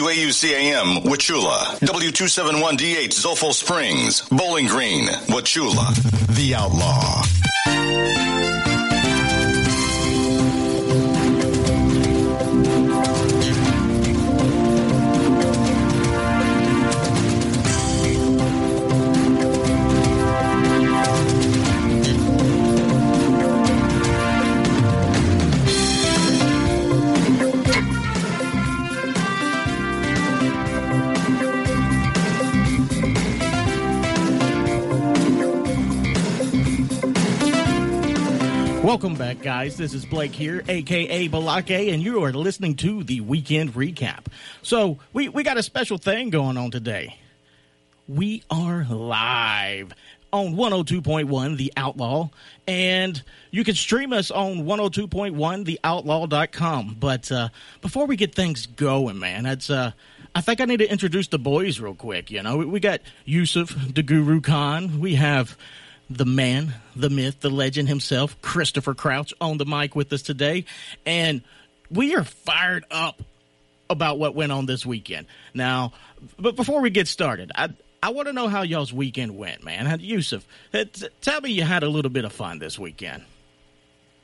WAUCAM, Wauchula. W271DH, Zolfo Springs. Bowling Green, Wauchula. The Outlaw. Welcome back, guys. This is Blake here, aka Balake, and you are listening to the weekend recap. So, we, we got a special thing going on today. We are live on 102.1 The Outlaw, and you can stream us on 102.1 the TheOutlaw.com. But uh, before we get things going, man, it's. Uh, I think I need to introduce the boys real quick. You know, we got Yusuf, the Guru Khan. We have the man, the myth, the legend himself, Christopher Crouch, on the mic with us today. And we are fired up about what went on this weekend. Now, but before we get started, I I want to know how y'all's weekend went, man. Yusuf, uh, tell me you had a little bit of fun this weekend.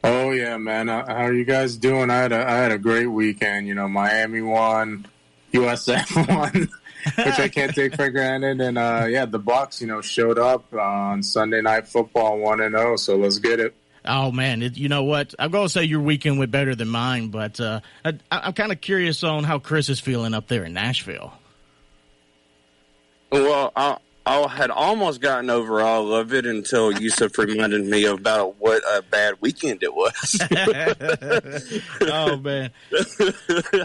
Oh yeah, man. Uh, how are you guys doing? I had a I had a great weekend. You know, Miami won, USF won which I can't take for granted. And uh, yeah, the Bucks, you know, showed up on Sunday Night Football, one and zero. So let's get it. Oh man, it, you know what? I'm going to say your weekend went better than mine, but uh, I, I'm kind of curious on how Chris is feeling up there in Nashville. Well, I, I had almost gotten over all of it until Yusuf reminded me about what a bad weekend it was. oh man!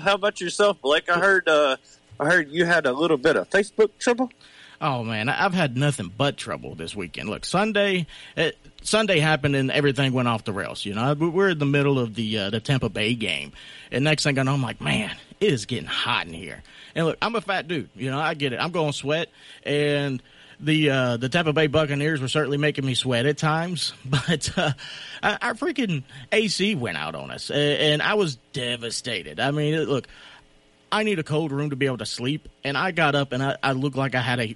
How about yourself, Blake? I heard uh, I heard you had a little bit of Facebook trouble. Oh man, I've had nothing but trouble this weekend. Look, Sunday, it, Sunday happened and everything went off the rails. You know, we're in the middle of the uh, the Tampa Bay game, and next thing I know, I'm like, man, it is getting hot in here. And look, I'm a fat dude. You know, I get it. I'm going to sweat, and the uh, the Tampa Bay Buccaneers were certainly making me sweat at times, but uh, our freaking AC went out on us, and I was devastated. I mean, look, I need a cold room to be able to sleep. And I got up and I, I looked like I had a,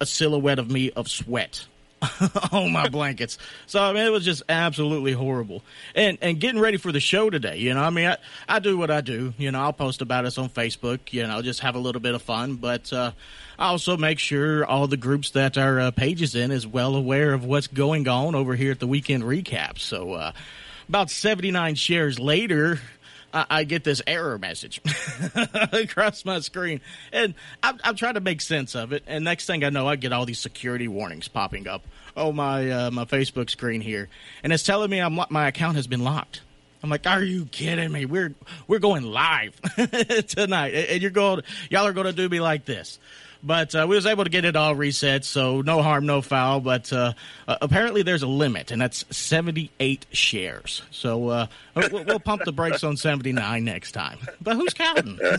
a silhouette of me of sweat on my blankets. So I mean, it was just absolutely horrible. And and getting ready for the show today, you know, I mean, I, I do what I do. You know, I'll post about us on Facebook. You know, just have a little bit of fun. But uh, I also make sure all the groups that our uh, pages in is well aware of what's going on over here at the weekend recap. So. Uh, about 79 shares later, I, I get this error message across my screen, and I'm, I'm, trying to make sense of it. And next thing I know, I get all these security warnings popping up on my uh, my Facebook screen here, and it's telling me I'm my account has been locked. I'm like, are you kidding me? We're we're going live tonight, and you're going, y'all are going to do me like this. But uh, we was able to get it all reset, so no harm, no foul. But uh, uh, apparently there's a limit, and that's 78 shares. So uh, we'll, we'll, pump the brakes on 79 next time. But who's counting? but,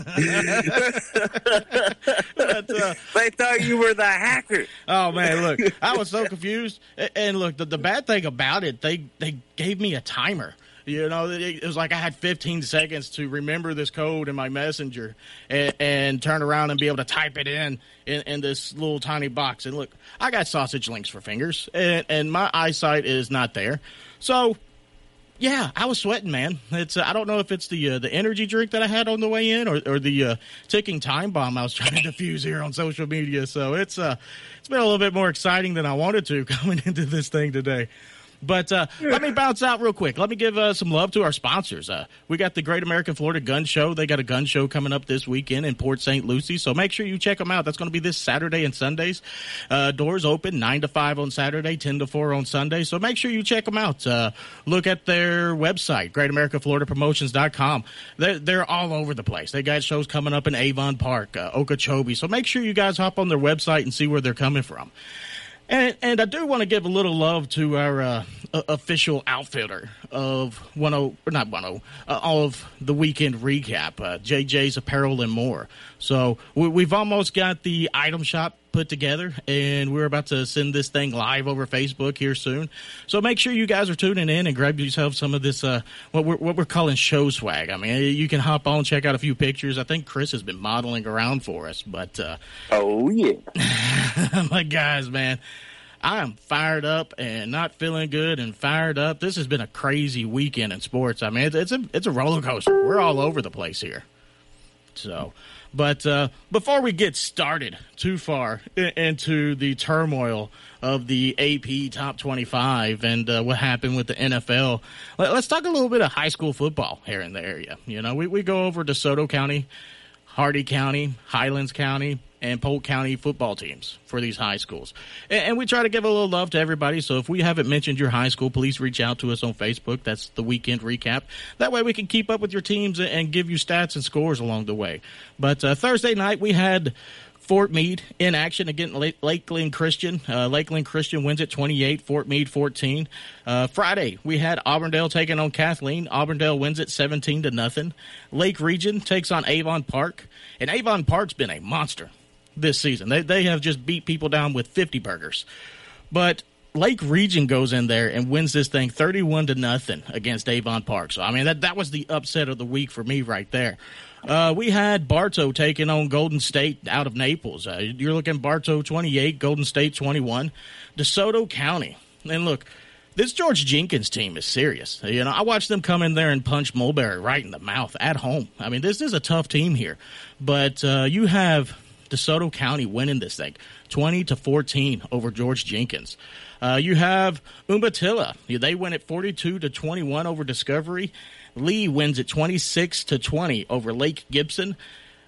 uh, they thought you were the hacker. Oh man, look, I was so confused. And look, the, the bad thing about it, they they gave me a timer. You know, it was like I had 15 seconds to remember this code in my messenger and, and turn around and be able to type it in, in, in this little tiny box. And look, I got sausage links for fingers, and, and my eyesight is not there. So yeah, I was sweating, man. It's uh, I don't know if it's the uh, the energy drink that I had on the way in, or, or the uh, ticking time bomb I was trying to defuse here on social media. So it's uh it's been a little bit more exciting than I wanted to coming into this thing today. But uh, let me bounce out real quick. Let me give uh, some love to our sponsors. Uh, we got the Great American Florida Gun Show. They got a gun show coming up this weekend in Port St. Lucie. So make sure you check them out. That's going to be this Saturday and Sundays. Uh, doors open 9 to 5 on Saturday, 10 to 4 on Sunday. So make sure you check them out. Uh, look at their website, greatamericanfloridapromotions.com. They're, they're all over the place. They got shows coming up in Avon Park, uh, Okeechobee. So make sure you guys hop on their website and see where they're coming from. And, and I do want to give a little love to our uh, official outfitter of one oh or not one oh uh, of the weekend recap. Uh, JJ's Apparel and more. So we, we've almost got the item shop put together, and we're about to send this thing live over Facebook here soon. So make sure you guys are tuning in and grab yourself some of this uh, what we're what we're calling show swag. I mean, you can hop on check out a few pictures. I think Chris has been modeling around for us, but uh, oh yeah, my guys, man. I am fired up and not feeling good and fired up. This has been a crazy weekend in sports. I mean, it's, it's a it's a roller coaster. We're all over the place here. So, but uh, before we get started too far into the turmoil of the AP Top 25 and uh, what happened with the NFL, let, us talk a little bit of high school football here in the area. You know, we, we go over DeSoto County, Hardee County, Highlands County, and Polk County football teams for these high schools. And, and, we try to give a little love to everybody. So if we haven't mentioned your high school, please reach out to us on Facebook. That's the weekend recap. That way we can keep up with your teams and give you stats and scores along the way. But uh, Thursday night we had Fort Meade in action against Lakeland Christian. Uh, Lakeland Christian wins at 28, Fort Meade 14. Uh, Friday, we had Auburndale taking on Kathleen. Auburndale wins at 17 to nothing. Lake Region takes on Avon Park. And Avon Park's been a monster this season. They they have just beat people down with 50 burgers. But Lake Region goes in there and wins this thing 31 to nothing against Avon Park. So I mean that that was the upset of the week for me right there. Uh, we had Bartow taking on Golden Gate out of Naples. Uh, you're looking Bartow 28, Golden Gate 21. DeSoto County. And look, this George Jenkins team is serious. You know, I watched them come in there and punch Mulberry right in the mouth at home. I mean, this is a tough team here. But uh, you have DeSoto County winning this thing, twenty to fourteen over George Jenkins. Uh, you have Umatilla; they win at forty-two to twenty-one over Discovery. Lee wins at twenty-six to twenty over Lake Gibson.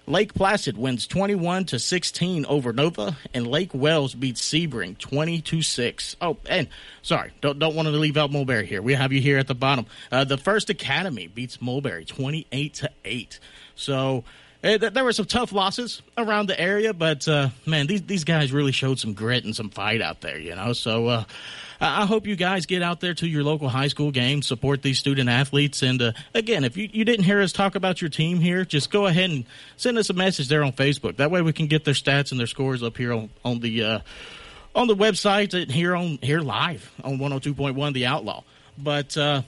Lake Placid wins 21 to 16 over Nova, and Lake Wales beats Sebring 20 to 6. Oh, and sorry, don't don't want to leave out Mulberry here. We have you here at the bottom. Uh, the First Academy beats Mulberry 28 to 8. So Eh, there were some tough losses around the area, but uh, man, these these guys really showed some grit and some fight out there. You know, so uh, I hope you guys get out there to your local high school games, support these student athletes, and uh, again, if you, you didn't hear us talk about your team here, just go ahead and send us a message there on Facebook. That way, we can get their stats and their scores up here on on the uh, on the website and here on here live on one hundred two point one The Outlaw. But uh,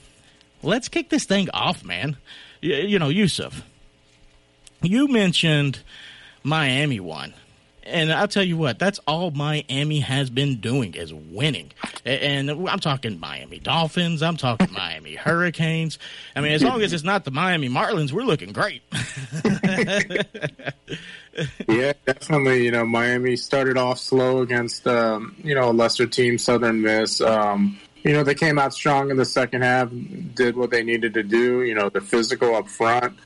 let's kick this thing off, man. You, you know, Yusuf you mentioned Miami won. And I'll tell you what, that's all Miami has been doing is winning. And I'm talking Miami Dolphins, I'm talking Miami Hurricanes. I mean, as long as it's not the Miami Marlins, we're looking great. yeah, definitely. You know, Miami started off slow against, um, you know, a lesser team, Southern Miss. Um, you know, they came out strong in the second half, did what they needed to do. You know, the physical up front.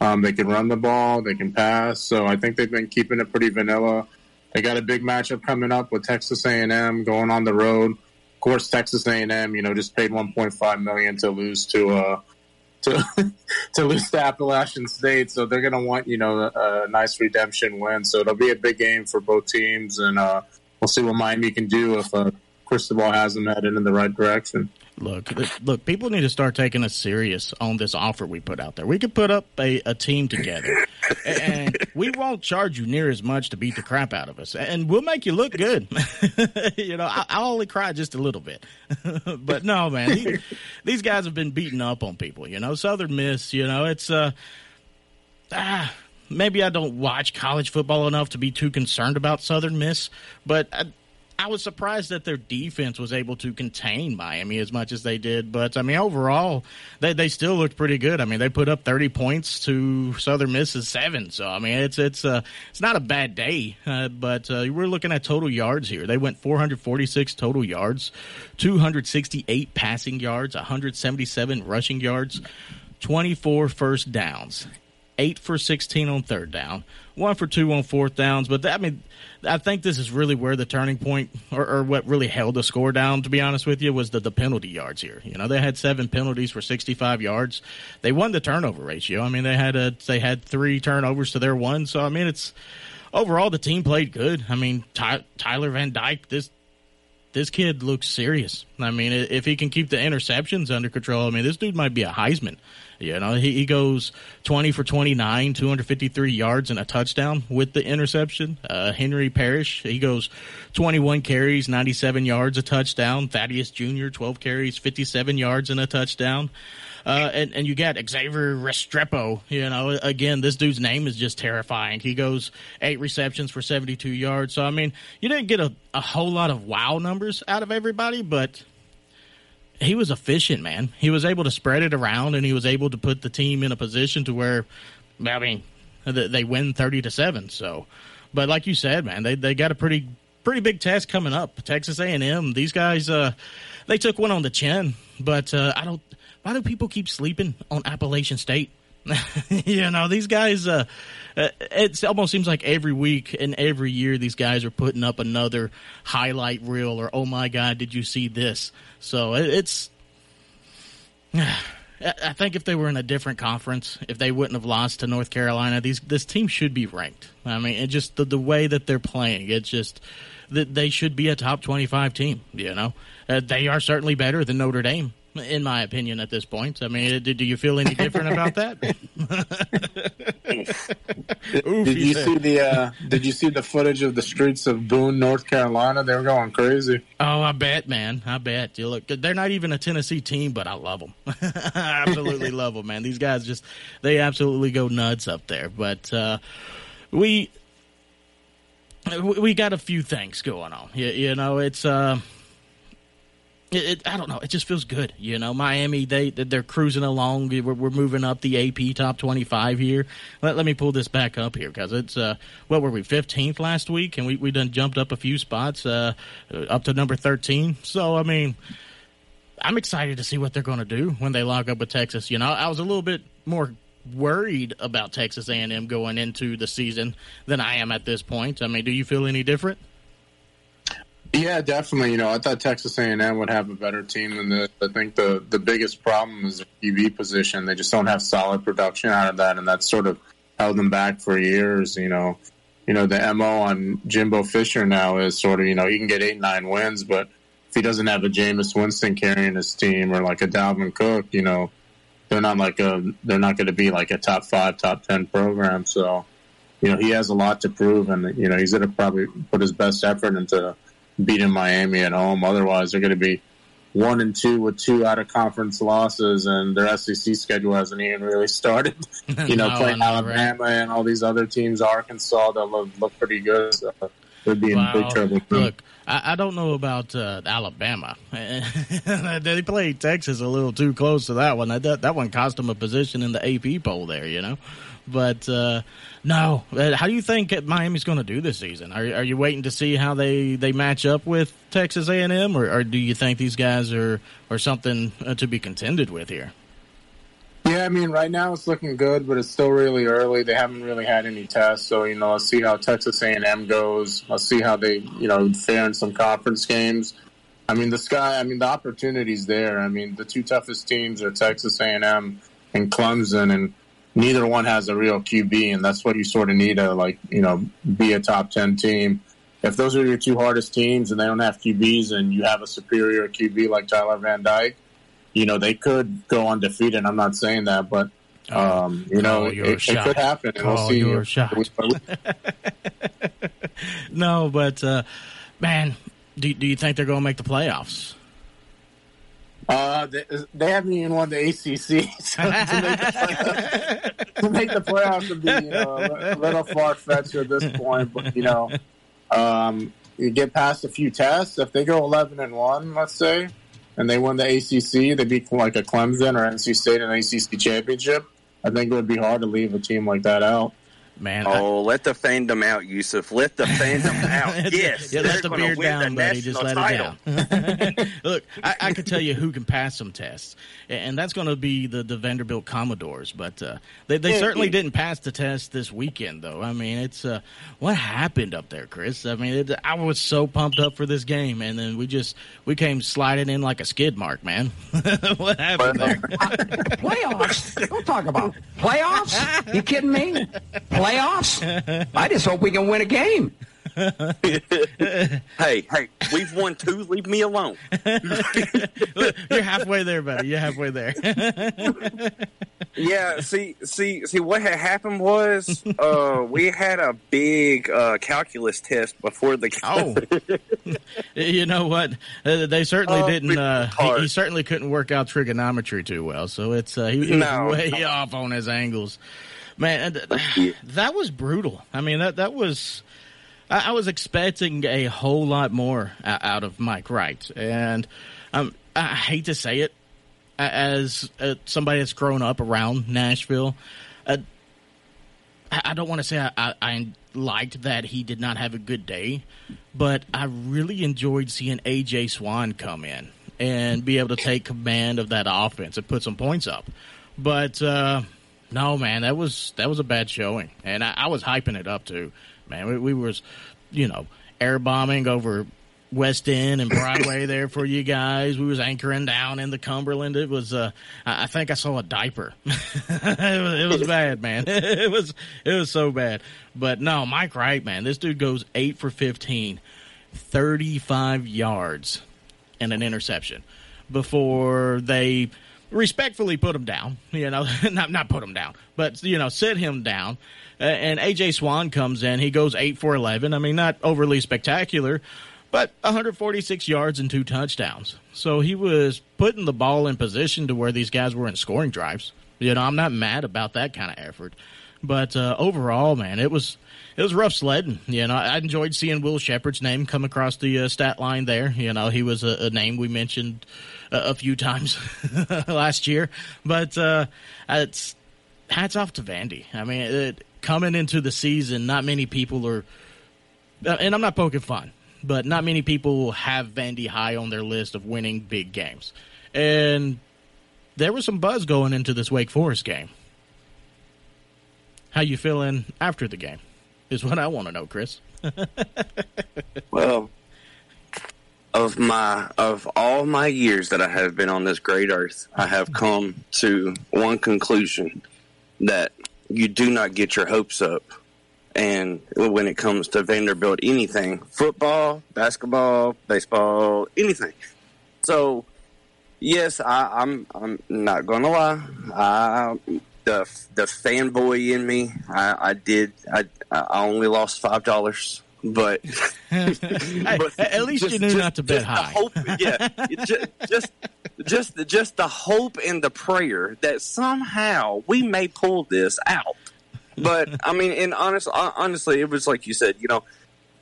Um, they can run the ball, they can pass. So I think they've been keeping it pretty vanilla. They got a big matchup coming up with Texas A&M going on the road. Of course, Texas A&M, you know, just paid 1.5 million to lose to uh, to to lose to Appalachian State, so they're going to want you know a, nice redemption win. So it'll be a big game for both teams, and uh, we'll see what Miami can do if uh, Cristobal has them headed in the right direction. Look, look, people need to start taking us serious on this offer we put out there. We could put up a, a team together, and we won't charge you near as much to beat the crap out of us, and we'll make you look good. you know, I, only cry just a little bit, but no, man, these, these guys have been beating up on people. You know, Southern Miss. You know, it's uh, ah, maybe I don't watch college football enough to be too concerned about Southern Miss, but. I, I was surprised that their defense was able to contain Miami as much as they did. But I mean, overall, they they still looked pretty good. I mean, they put up thirty points to Southern Miss's seven. So I mean, it's it's uh it's not a bad day. Uh, but uh, we're looking at total yards here. They went four hundred forty six total yards, two hundred sixty eight passing yards, one hundred seventy seven rushing yards. 24 first downs eight for 16 on third down, one for two on fourth downs. But that, I mean, I think this is really where the turning point, or, or, what really held the score down. To be honest with you, was the, the penalty yards here. You know, they had seven penalties for 65 yards. They won the turnover ratio. I mean, they had a they had three turnovers to their one. So I mean, it's overall the team played good. I mean, Ty, Tyler Van Dyke, this this kid looks serious. I mean, if he can keep the interceptions under control, I mean, this dude might be a Heisman. You know, he, he goes 20 for 29, 253 yards and a touchdown with the interception. Uh, Henry Parrish, he goes 21 carries, 97 yards, a touchdown. Thaddeus Jr., 12 carries, 57 yards and a touchdown. Uh, and, and you got Xavier Restrepo. You know, again, this dude's name is just terrifying. He goes eight receptions for 72 yards. So, I mean, you didn't get a, a whole lot of wow numbers out of everybody, but he was efficient, man. He was able to spread it around and he was able to put the team in a position to where, I mean, they win 30 to 7. So, but like you said, man, they, they got a pretty, pretty big test coming up. Texas A&M, these guys, uh, they took one on the chin, but, uh, I don't, why do people keep sleeping on Appalachian State? you know, these guys, uh, uh, it almost seems like every week and every year these guys are putting up another highlight reel or, oh my God, did you see this? So it, it's, I think if they were in a different conference, if they wouldn't have lost to North Carolina, these this team should be ranked. I mean, it just the, the way that they're playing, it's just that they should be a top twenty five team. You know, uh, they are certainly better than Notre Dame in my opinion, at this point. I mean, do, do you feel any different about that? Oof, did you see the uh, Did you see the footage of the streets of Boone, North Carolina? They were going crazy. Oh, I bet, man. I bet. You look, they're not even a Tennessee team, but I love them. I absolutely love them, man. These guys just they absolutely go nuts up there. But uh, we we got a few things going on. You, you know, it's. Uh, it, it, I don't know. It just feels good, you know. Miami, they they're cruising along. We're, we're moving up the AP top twenty five here. Let, let me pull this back up here because it's uh, what were we fifteenth last week, and we we done jumped up a few spots uh, up to number thirteen. So I mean, I'm excited to see what they're going to do when they lock up with Texas. You know, I was a little bit more worried about Texas A&M going into the season than I am at this point. I mean, do you feel any different? Yeah, definitely. You know, I thought Texas A&M would have a better team than this. I think the the biggest problem is the QB position. They just don't have solid production out of that, and that's sort of held them back for years. You know, you know the mo on Jimbo Fisher now is sort of you know he can get eight nine wins, but if he doesn't have a Jameis Winston carrying his team or like a Dalvin Cook, you know, they're not like a they're not going to be like a top five, top ten program. So, you know, he has a lot to prove, and you know he's going to probably put his best effort into beating Miami at home. Otherwise, they're going to be one and two with two out of conference losses, and their SEC schedule hasn't even really started. you know, no, playing Alabama right. and all these other teams, Arkansas, that look, look pretty good. So they'd be wow. in big trouble. Look, I, I, don't know about uh, Alabama. they played Texas a little too close to that one. That, that one cost them a position in the AP poll there, you know. But uh, no, uh, how do you think Miami's going to do this season? Are, are you waiting to see how they, they match up with Texas A and M, or, or, do you think these guys are are something uh, to be contended with here? Yeah, I mean, right now it's looking good, but it's still really early. They haven't really had any tests, so you know, let's see how Texas A and M goes. Let's see how they, you know, fare in some conference games. I mean, the sky. I mean, the opportunities there. I mean, the two toughest teams are Texas A and M and Clemson, and neither one has a real QB, and that's what you sort of need to like you know be a top ten team. If those are your two hardest teams and they don't have QBs, and you have a superior QB like Tyler Van Dyke, you know they could go undefeated. I'm not saying that, but oh, um, you know it, it, could happen, and we'll see. Your shot. no, but uh, man, do do you think they're going to make the playoffs? Uh, they, they, haven't even won the ACC, so to, make the, to make the playoffs would be you know, a little far fetched at this point. But you know, um, you get past a few tests. If they go eleven and one, let's say, and they win the ACC, they beat like a Clemson or NC State in ACC championship. I think it would be hard to leave a team like that out man. Oh, I, let the fandom out, Yusuf. Let the fandom out. yes, yeah, let the beard down, buddy. Just let title. it down. Look, I, I can tell you who can pass some tests, and that's going to be the, the Vanderbilt Commodores. But uh, they, they certainly didn't pass the test this weekend, though. I mean, it's uh, what happened up there, Chris. I mean, it, I was so pumped up for this game, and then we just we came sliding in like a skid mark, man. what happened there? playoffs? Don't talk about playoffs. You kidding me? Playoffs? I just hope we can win a game. hey, hey, we've won two. Leave me alone. You're halfway there, buddy. You're halfway there. Yeah, see, see, see. What had happened was uh, we had a big uh, calculus test before the. Oh, you know what? Uh, they certainly Oh, didn't. Uh, he, he certainly couldn't work out trigonometry too well. So it's uh, he, he was No. way off on his angles. Man, and that was brutal. I mean that that was. I, I was expecting a whole lot more out of Mike Wright, and um, I hate to say it, as uh, somebody that's grown up around Nashville, uh, I I don't want to say I, I, I liked that he did not have a good day, but I really enjoyed seeing AJ Swann come in and be able to take command of that offense and put some points up. But uh, no, man, that was that was a bad showing, and I, I was hyping it up too. Man, we, we was, you know, air bombing over West End and Broadway there for you guys. We was anchoring down in the Cumberland. It was, uh, I think I saw a diaper. it, was, it was bad, man. it was, it was so bad. But no, Mike Wright, man, this dude goes eight for 15, 35 yards and an interception before they respectfully put him down. You know, not not put him down, but you know, sit him down. Uh, and AJ Swann comes in. He goes eight for eleven. I mean, not overly spectacular, but 146 yards and two touchdowns. So he was putting the ball in position to where these guys were in scoring drives. You know, I'm not mad about that kind of effort. But uh, overall, man, it was it was rough sledding. You know, I enjoyed seeing Will Sheppard's name come across the uh, stat line there. You know, he was a, a name we mentioned a, a few times last year. But uh, it's hats off to Vandy. I mean, it, coming into the season, not many people are, uh, and I'm not poking fun, but not many people have Vandy high on their list of winning big games. And there was some buzz going into this Wake Forest game. How you feeling after the game? Is what I want to know, Chris. Well, of my of all my years that I have been on this great earth, I have come to one conclusion that you do not get your hopes up. And when it comes to Vanderbilt, anything football, basketball, baseball, anything. So, yes, I, I'm I'm not gonna lie. I, the the fanboy in me, I, I did. I I only lost five dollars, but but at least you knew not to bet just high. The hope, yeah, just, just just just the hope and the prayer that somehow we may pull this out. But I mean, and honest, honestly, it was like you said. You know,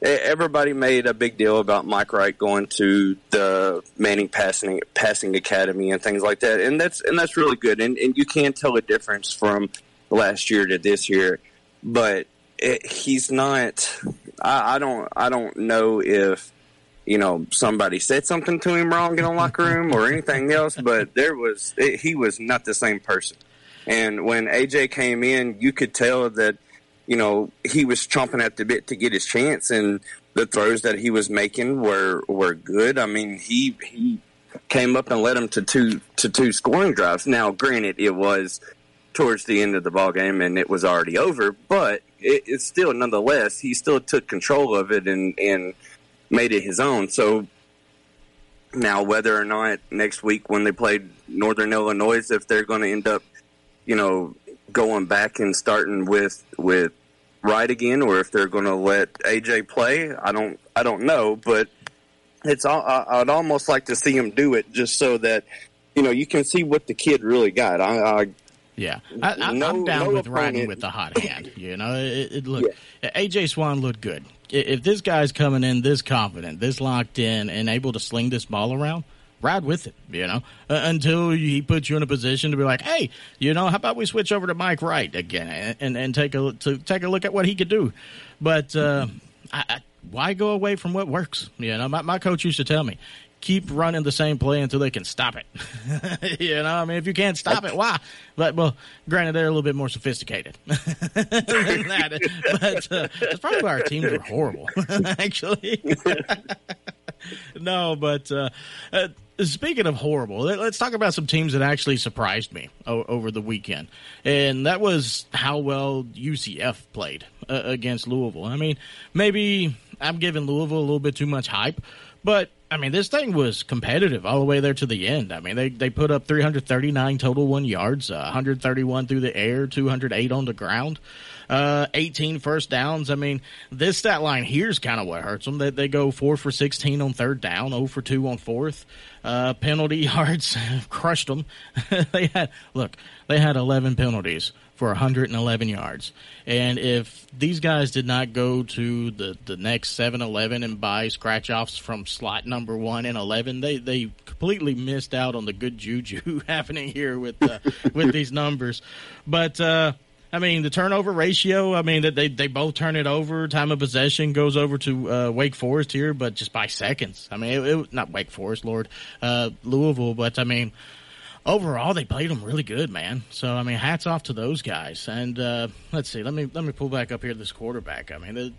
e- everybody made a big deal about Mike Wright going to the Manning passing passing academy and things like that, and that's and that's really good. And and you can tell a difference from last year to this year, but it, he's not. I, I don't. I don't know if you know somebody said something to him wrong in the locker room or anything else, but there was it, he was not the same person. And when AJ came in, you could tell that you know he was chomping at the bit to get his chance, and the throws that he was making were were good. I mean, he he came up and led him to two to two scoring drives. Now, granted, it was towards the end of the ball game and it was already over, but it, it's still nonetheless he still took control of it and and made it his own. So now, whether or not next week when they played Northern Illinois, if they're going to end up, you know, going back and starting with with Wright again, or if they're going to let AJ play, I don't I don't know, but it's all, I, I'd almost like to see him do it just so that you know you can see what the kid really got. I, I Yeah, I, I, No- I'm down no with riding with the hot hand. You know, it, it look AJ Swann looked good. If this guy's coming in this confident, this locked in, and able to sling this ball around, ride with it. You know, uh, until he puts you in a position to be like, hey, you know, how about we switch over to Mike Wright again and and, and take a to take a look at what he could do. But uh, I, I, why go away from what works? You know, my, my coach used to tell me. Keep running the same play until they can stop it. you know, I mean, if you can't stop it, why? But well, granted, they're a little bit more sophisticated than that. But uh, that's probably why our teams are horrible, actually. no, but uh, uh, speaking of horrible, let's talk about some teams that actually surprised me o- over the weekend, and that was how well UCF played uh, against Louisville. I mean, maybe I'm giving Louisville a little bit too much hype, but I mean, this thing was competitive all the way there to the end. I mean, they, they put up 339 total one yards, uh, 131 through the air, 208 on the ground, uh, 18 first downs. I mean, this stat line here is kind of what hurts them. They, they go 4 for 16 on third down, 0 for 2 on fourth. Uh, penalty yards crushed them. they had, look, they had 11 penalties for 111 yards. And if these guys did not go to the, the next 7-Eleven and buy scratch offs from slot number one and 11, they, they completely missed out on the good juju happening here with uh, with these numbers. But uh, I mean, the turnover ratio. I mean, that they they both turn it over. Time of possession goes over to uh, Wake Forest here, but just by seconds. I mean, it, it not Wake Forest, Lord, uh, Louisville, but I mean, overall they played them really good, man. So I mean, hats off to those guys. And uh, let's see, let me let me pull back up here this quarterback. I mean, it,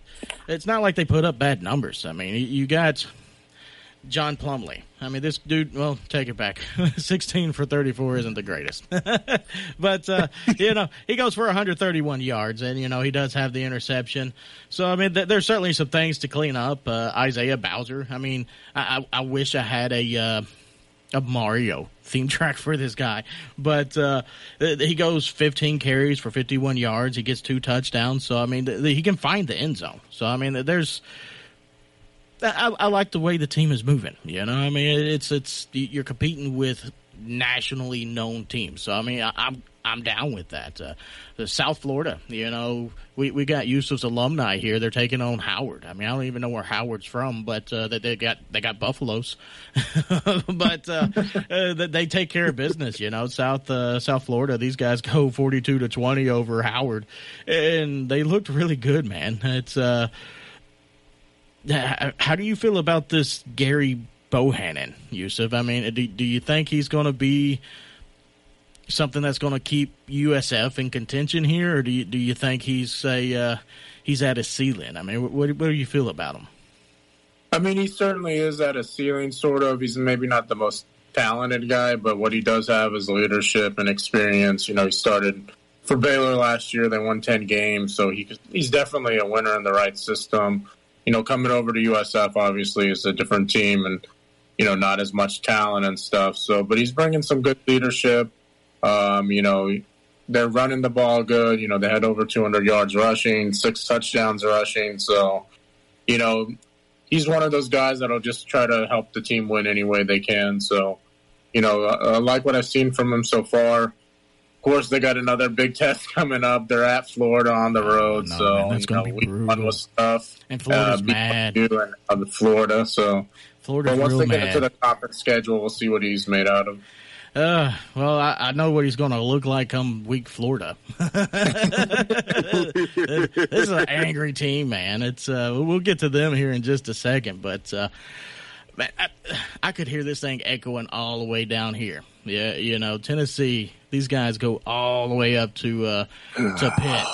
it's not like they put up bad numbers. I mean, you got John Plumlee. I mean, this dude. Well, take it back. Sixteen for thirty-four isn't the greatest, but uh, you know he goes for 131 yards, and you know he does have the interception. So I mean, th- there's certainly some things to clean up. Uh, Isaiah Bowser. I mean, I, I, I wish I had a. A Mario theme track for this guy. But uh, he goes 15 carries for 51 yards. He gets two touchdowns. So I mean, he can find the end zone. So I mean, there's. I, I like the way the team is moving. You know, I mean, it's it's you're competing with nationally known teams. So I mean, I, I'm I'm down with that. Uh, South Florida, you know, we, we got Yusuf's alumni here. They're taking on Howard. I mean, I don't even know where Howard's from, but uh, that they got they got buffaloes, but uh, uh, they take care of business. You know, South uh, South Florida. These guys go forty two to twenty over Howard, and they looked really good, man. It's uh, how do you feel about this Gary Bohanon, Yusuf? I mean, do, do you think he's going to be something that's going to keep USF in contention here, or do you do you think he's a uh, he's at a ceiling? I mean, what, what do you feel about him? I mean, he certainly is at a ceiling, sort of. He's maybe not the most talented guy, but what he does have is leadership and experience. You know, he started for Baylor last year; they won ten games, so he he's definitely a winner in the right system. You know, coming over to USF obviously is a different team and you know not as much talent and stuff. So, but he's bringing some good leadership um, you know, they're running the ball good. You know, they had over 200 yards rushing, six touchdowns rushing. So, you know, he's one of those guys that'll just try to help the team win any way they can. So, you know, I, I like what I've seen from him so far. Of course, they got another big test coming up. They're at Florida on the road, no, so man, that's you know, week brutal. one was tough. And Florida's uh, mad. And, uh, Florida, so Florida's but once they get mad. into the conference schedule, we'll see what he's made out of. Uh, well, I, I know what he's going to look like come week Florida. this is an angry team, man. It's uh, we'll get to them here in just a second, but uh, man, I, I could hear this thing echoing all the way down here. Yeah, you know, Tennessee. These guys go all the way up to uh, to Pitt,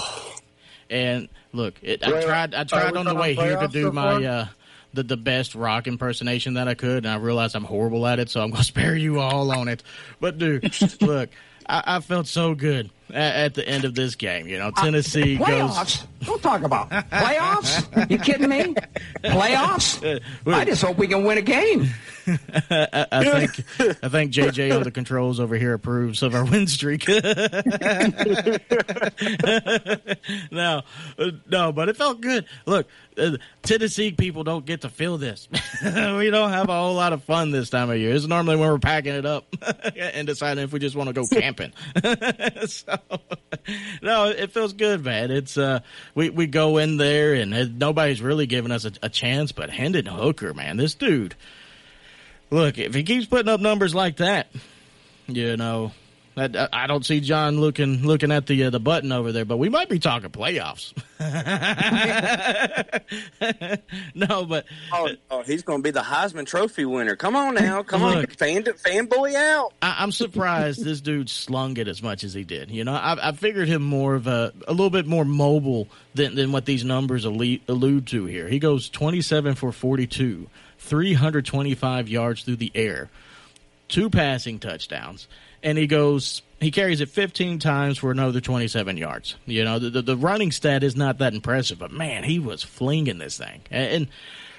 and look, it, I tried. I tried on the way here to do my. The, the best rock impersonation that I could, and I realized I'm horrible at it, so I'm going to spare you all on it. But, dude, look, I, I, felt so good at, at, the end of this game. You know, Tennessee uh, playoffs? goes. Don't talk about playoffs. You kidding me? Playoffs? I just hope we can win a game. I, I think I think JJ on the controls over here approves of our win streak. no, uh, no, but it felt good. Look, Tennessee people don't get to feel this. we don't have a whole lot of fun this time of year. It's normally when we're packing it up and deciding if we just want to go camping. so, no, it feels good, man. It's uh, we we go in there and it, nobody's really giving us a, a chance. But Hendon Hooker, man, this dude. Look, if he keeps putting up numbers like that, you know, I, I don't see John looking looking at the uh, the button over there, but we might be talking playoffs. no, but oh, oh he's going to be the Heisman Trophy winner. Come on now, come look, on, fan fanboy out. I, am surprised this dude slung it as much as he did. You know, I, I figured him more of a a little bit more mobile than than what these numbers allude, allude to here. He goes 27 for 42, 325 yards through the air two passing touchdowns, and he goes he carries it 15 times for another 27 yards. You know, the, the, the running stat is not that impressive, but man, he was flinging this thing. And, and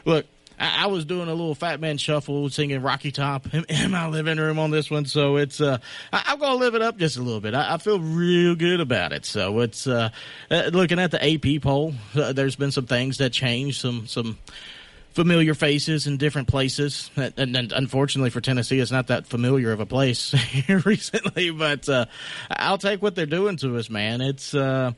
look, I, I, was doing a little Fat Man Shuffle, singing Rocky Top in, in my living room on this one, so it's uh, I, am gonna live it up just a little bit. I, I feel real good about it. So it's uh, uh looking at the AP poll. Uh, there's been some things that changed, some some familiar faces in different places. And, and, unfortunately for Tennessee, it's not that familiar of a place recently. But uh, I'll take what they're doing to us, man. It's uh,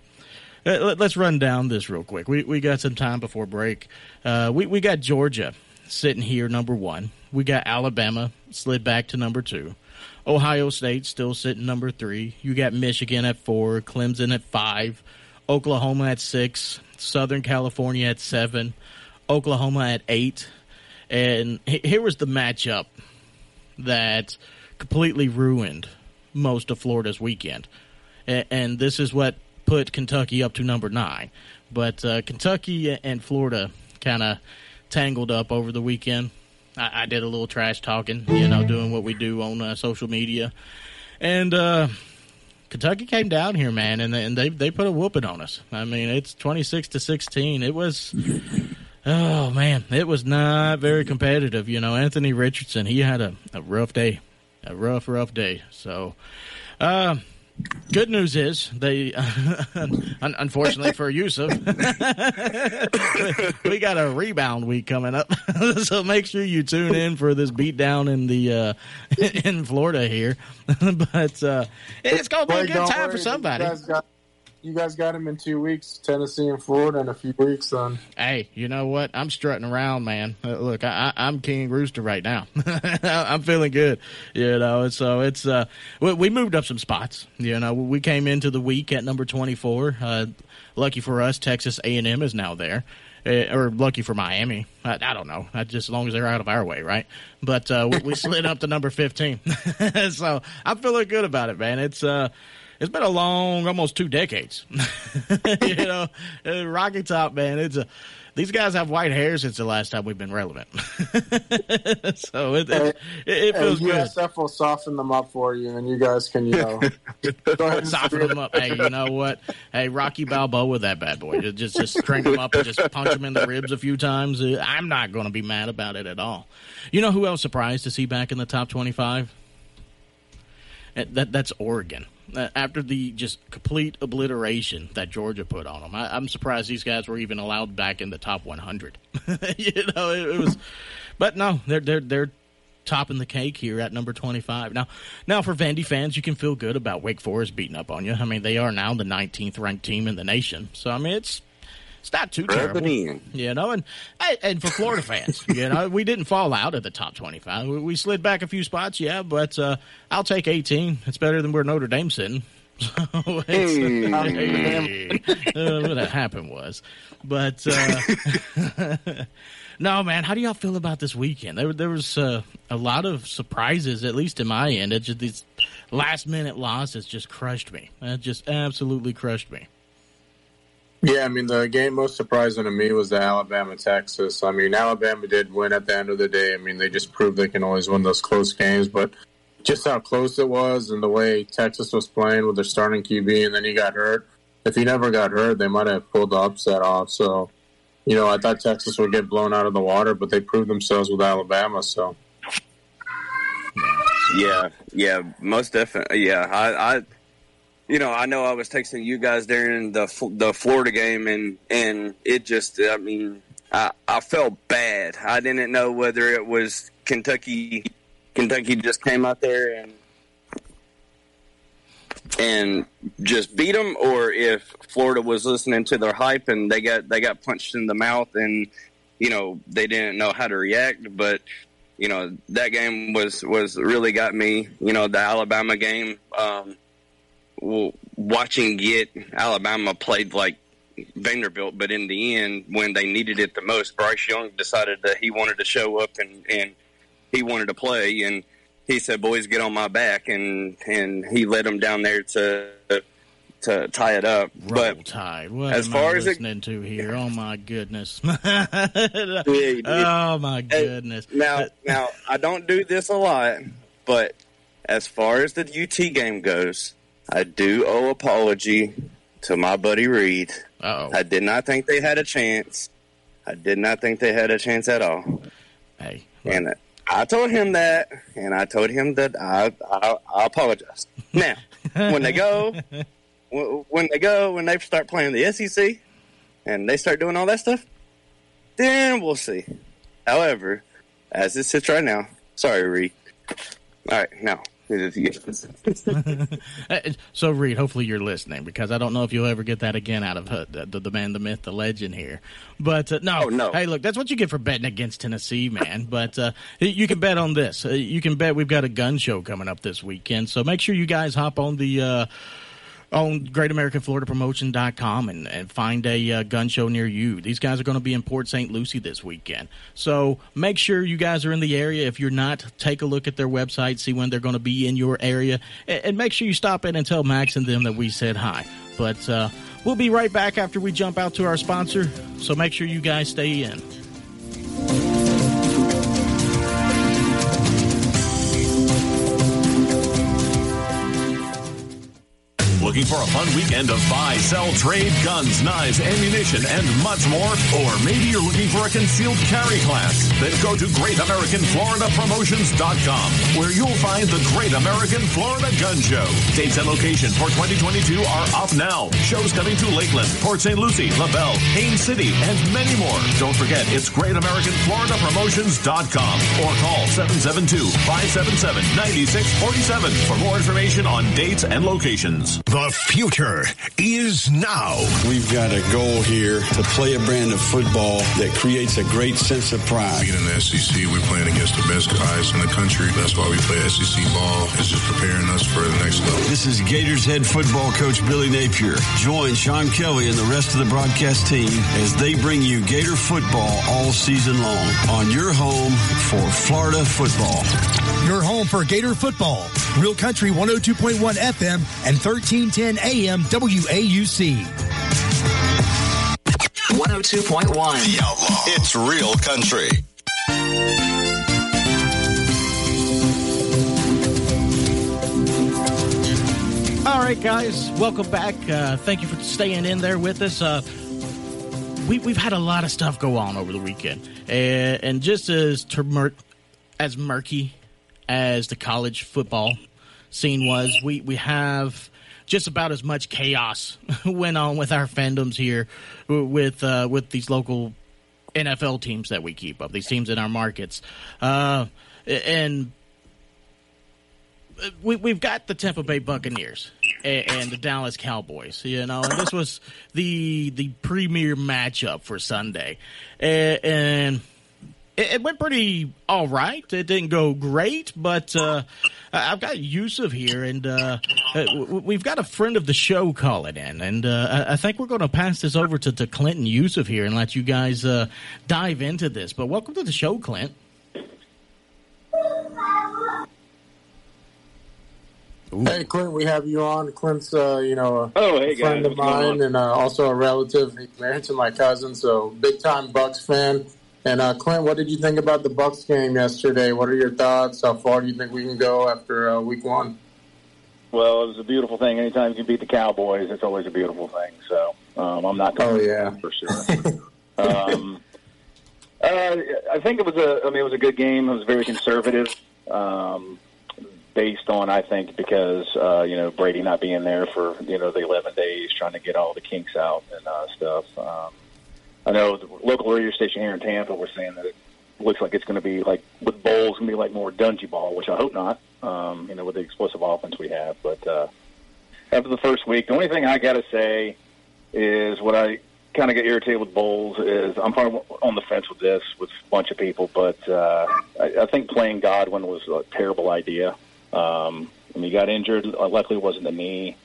let's run down this real quick. We we got some time before break. Uh, we we got Georgia sitting here number one. We got Alabama slid back to number two. Ohio State still sitting number three. You got Michigan at four, Clemson at five, Oklahoma at six, Southern California at seven. Oklahoma at eight. And here was the matchup that completely ruined most of Florida's weekend. And this is what put Kentucky up to number nine. But uh, Kentucky and Florida kind of tangled up over the weekend. I, I, did a little trash talking, you know, doing what we do on uh, social media. And uh, Kentucky came down here, man, and, and they they put a whooping on us. I mean, it's twenty six to sixteen. It was Oh man, it was not very competitive. You know, Anthony Richardson, he had a, a rough day, a rough, rough day. So, uh, good news is they, unfortunately for Yusuf, we got a rebound week coming up. so make sure you tune in for this beatdown in the uh, in Florida here. but uh, it's gonna be a good time for somebody you guys got him in two weeks, Tennessee and Florida in a few weeks. Then, hey, you know what? I'm strutting around, man. Uh, look, I, am King Rooster right now. I'm feeling good, you know. So it's uh, we, we, moved up some spots. You know, we came into the week at number 24. Uh, lucky for us, Texas A&M is now there. Uh, or lucky for Miami. I, I, don't know. Just as long as they're out of our way, right? But uh, we, we slid up to number 15. so I'm feeling good about it, man. It's uh, it's been a long, almost two decades. you know, uh, Rocky Top, man. It's a these guys have white hair since the last time we've been relevant. so it, it, it feels and good. USF will soften them up for you, and you guys can, you know, go ahead soften them up. Hey, you know what? Hey, Rocky Balboa with that bad boy. Just just string him up and just punch him in the ribs a few times. Uh, I'm not going to be mad about it at all. You know who else surprised to see back in the top 25? That that's Oregon. Uh, after the just complete obliteration that Georgia put on them. I, am surprised these guys were even allowed back in the top 100. you know, it, it, was, but no, they're they're they're topping the cake here at number 25. Now, now for Vandy fans, you can feel good about Wake Forest beating up on you. I mean, they are now the 19th ranked team in the nation. So I mean, it's it's not too terrible, you know. And and for Florida fans, you know, we didn't fall out of the top twenty-five. We, we slid back a few spots, yeah, but uh, I'll take eighteen. It's better than where Notre Dame sitting. So hey. hey, uh, what happened was, but uh, no, man. How do y'all feel about this weekend? There, there was uh, a lot of surprises, at least in my end. It just these last minute losses just crushed me. It just absolutely crushed me. Yeah, I mean, the game most surprising to me was the Alabama Texas. I mean, Alabama did win at the end of the day. I mean, they just proved they can always win those close games, but just how close it was and the way Texas was playing with their starting QB and then he got hurt. If he never got hurt, they might have pulled the upset off. So, you know, I thought Texas would get blown out of the water, but they proved themselves with Alabama. So, yeah, yeah, most definitely. Yeah, I, I you know, I know I was texting you guys during the the Florida game, and and it just, I mean, I I felt bad. I didn't know whether it was Kentucky. Kentucky just came out there and and just beat them, or if Florida was listening to their hype and they got they got punched in the mouth, and you know they didn't know how to react. But you know that game was was really got me. You know the Alabama game. Um, watching get Alabama played like Vanderbilt, but in the end, when they needed it the most, Bryce Young decided that he wanted to show up and and he wanted to play, and he said, "Boys, get on my back," and and he led them down there to to tie it up. Roll but Tide. What as far as listening it, to here, oh my goodness! oh my goodness! Now, now I don't do this a lot, But as far as the UT game goes, I do owe apology to my buddy Reed. Uh I oh. did not think they had a chance. I did not think they had a chance at all. Hey. And I told him that, and I told him that I I, I apologize. Now, when they go, when they go, when they start playing the SEC, and they start doing all that stuff, then we'll see. However, as it sits right now, sorry, Reed. All right, now. Uh, So, Reed, hopefully you're listening because I don't know if you'll ever get that again out of uh, the, the, the man, the myth, the legend here. But uh, no, Oh, no. hey, look, that's what you get for betting against Tennessee, man. but uh, you can bet on this. Uh, you can bet we've got a gun show coming up this weekend. So make sure you guys hop on the. On greatamericanfloridapromotion.com and, and find a uh, gun show near you. These guys are going to be in Port St. Lucie this weekend. So make sure you guys are in the area. If you're not, take a look at their website, see when they're going to be in your area, and, and make sure you stop in and tell Max and them that we said hi. But uh, we'll be right back after we jump out to our sponsor. So make sure you guys stay in. Looking for a fun weekend of buy, sell, trade, guns, knives, ammunition, and much more? Or maybe you're looking for a concealed carry class? Then go to GreatAmericanFloridaPromotions.com where you'll find the Great American Florida Gun Show. Dates and location for 2022 are up now. Shows coming to Lakeland, Port St. Lucie, LaBelle, Haines City, and many more. Don't forget, it's GreatAmericanFloridaPromotions.com or call 772-577-9647 for more information on dates and locations. The future is now. We've got a goal here to play a brand of football that creates a great sense of pride. Being in the SEC, we're playing against the best guys in the country. That's why we play SEC ball. It's just preparing us for the next level. This is Gators head football coach Billy Napier. Join Sean Kelly and the rest of the broadcast team as they bring you Gator football all season long on your home for Florida football. Your home for Gator football. Real Country 102.1 FM and 1310 AM WAUC. 102.1 The102.1. Outlaw. It's real country. All right, guys, welcome back. Uh, thank you for staying in there with us. Uh, we, we've had a lot of stuff go on over the weekend, and, and just as turmur- as murky as the college football scene was, we we have just about as much chaos went on with our fandoms here, with uh, with these local NFL teams that we keep up, these teams in our markets, uh, and we, we've got the Tampa Bay Buccaneers and, and the Dallas Cowboys, you know, and this was the the premier matchup for Sunday, and, and it, it went pretty all right. It didn't go great, but uh, I've got Yusuf here, and uh, uh, we've got a friend of the show calling in, and uh, I, I think we're going to pass this over to, to Clinton Yusuf here and let you guys uh, dive into this. But welcome to the show, Clint. Hey, Clint, we have you on. Clint's, uh, you know, a Oh, hey, friend guys. of What's mine and uh, also a relative. He's married to my cousin, so big time Bucks fan. And uh, Clint, what did you think about the Bucks game yesterday? What are your thoughts? How far do you think we can go after uh, Week One? Well, it was a beautiful thing. Anytime you can beat the Cowboys, it's always a beautiful thing. So um, I'm not. Oh yeah, for sure. um, uh, I think it was a. I mean, it was a good game. It was very conservative, um, based on I think because uh, you know Brady not being there for you know the 11 days, trying to get all the kinks out and uh, stuff. Um, I know the local radio station here in Tampa was saying that it looks like it's going to be like with Bowles going to be like more dungy ball, which I hope not. Um, you know, with the explosive offense we have, but uh, after the first week, the only thing I got to say is what I kind of get irritated with Bowles is I'm probably on the fence with this with a bunch of people, but uh, I, I think playing Godwin was a terrible idea. Um, when he got injured, uh, luckily it wasn't the knee,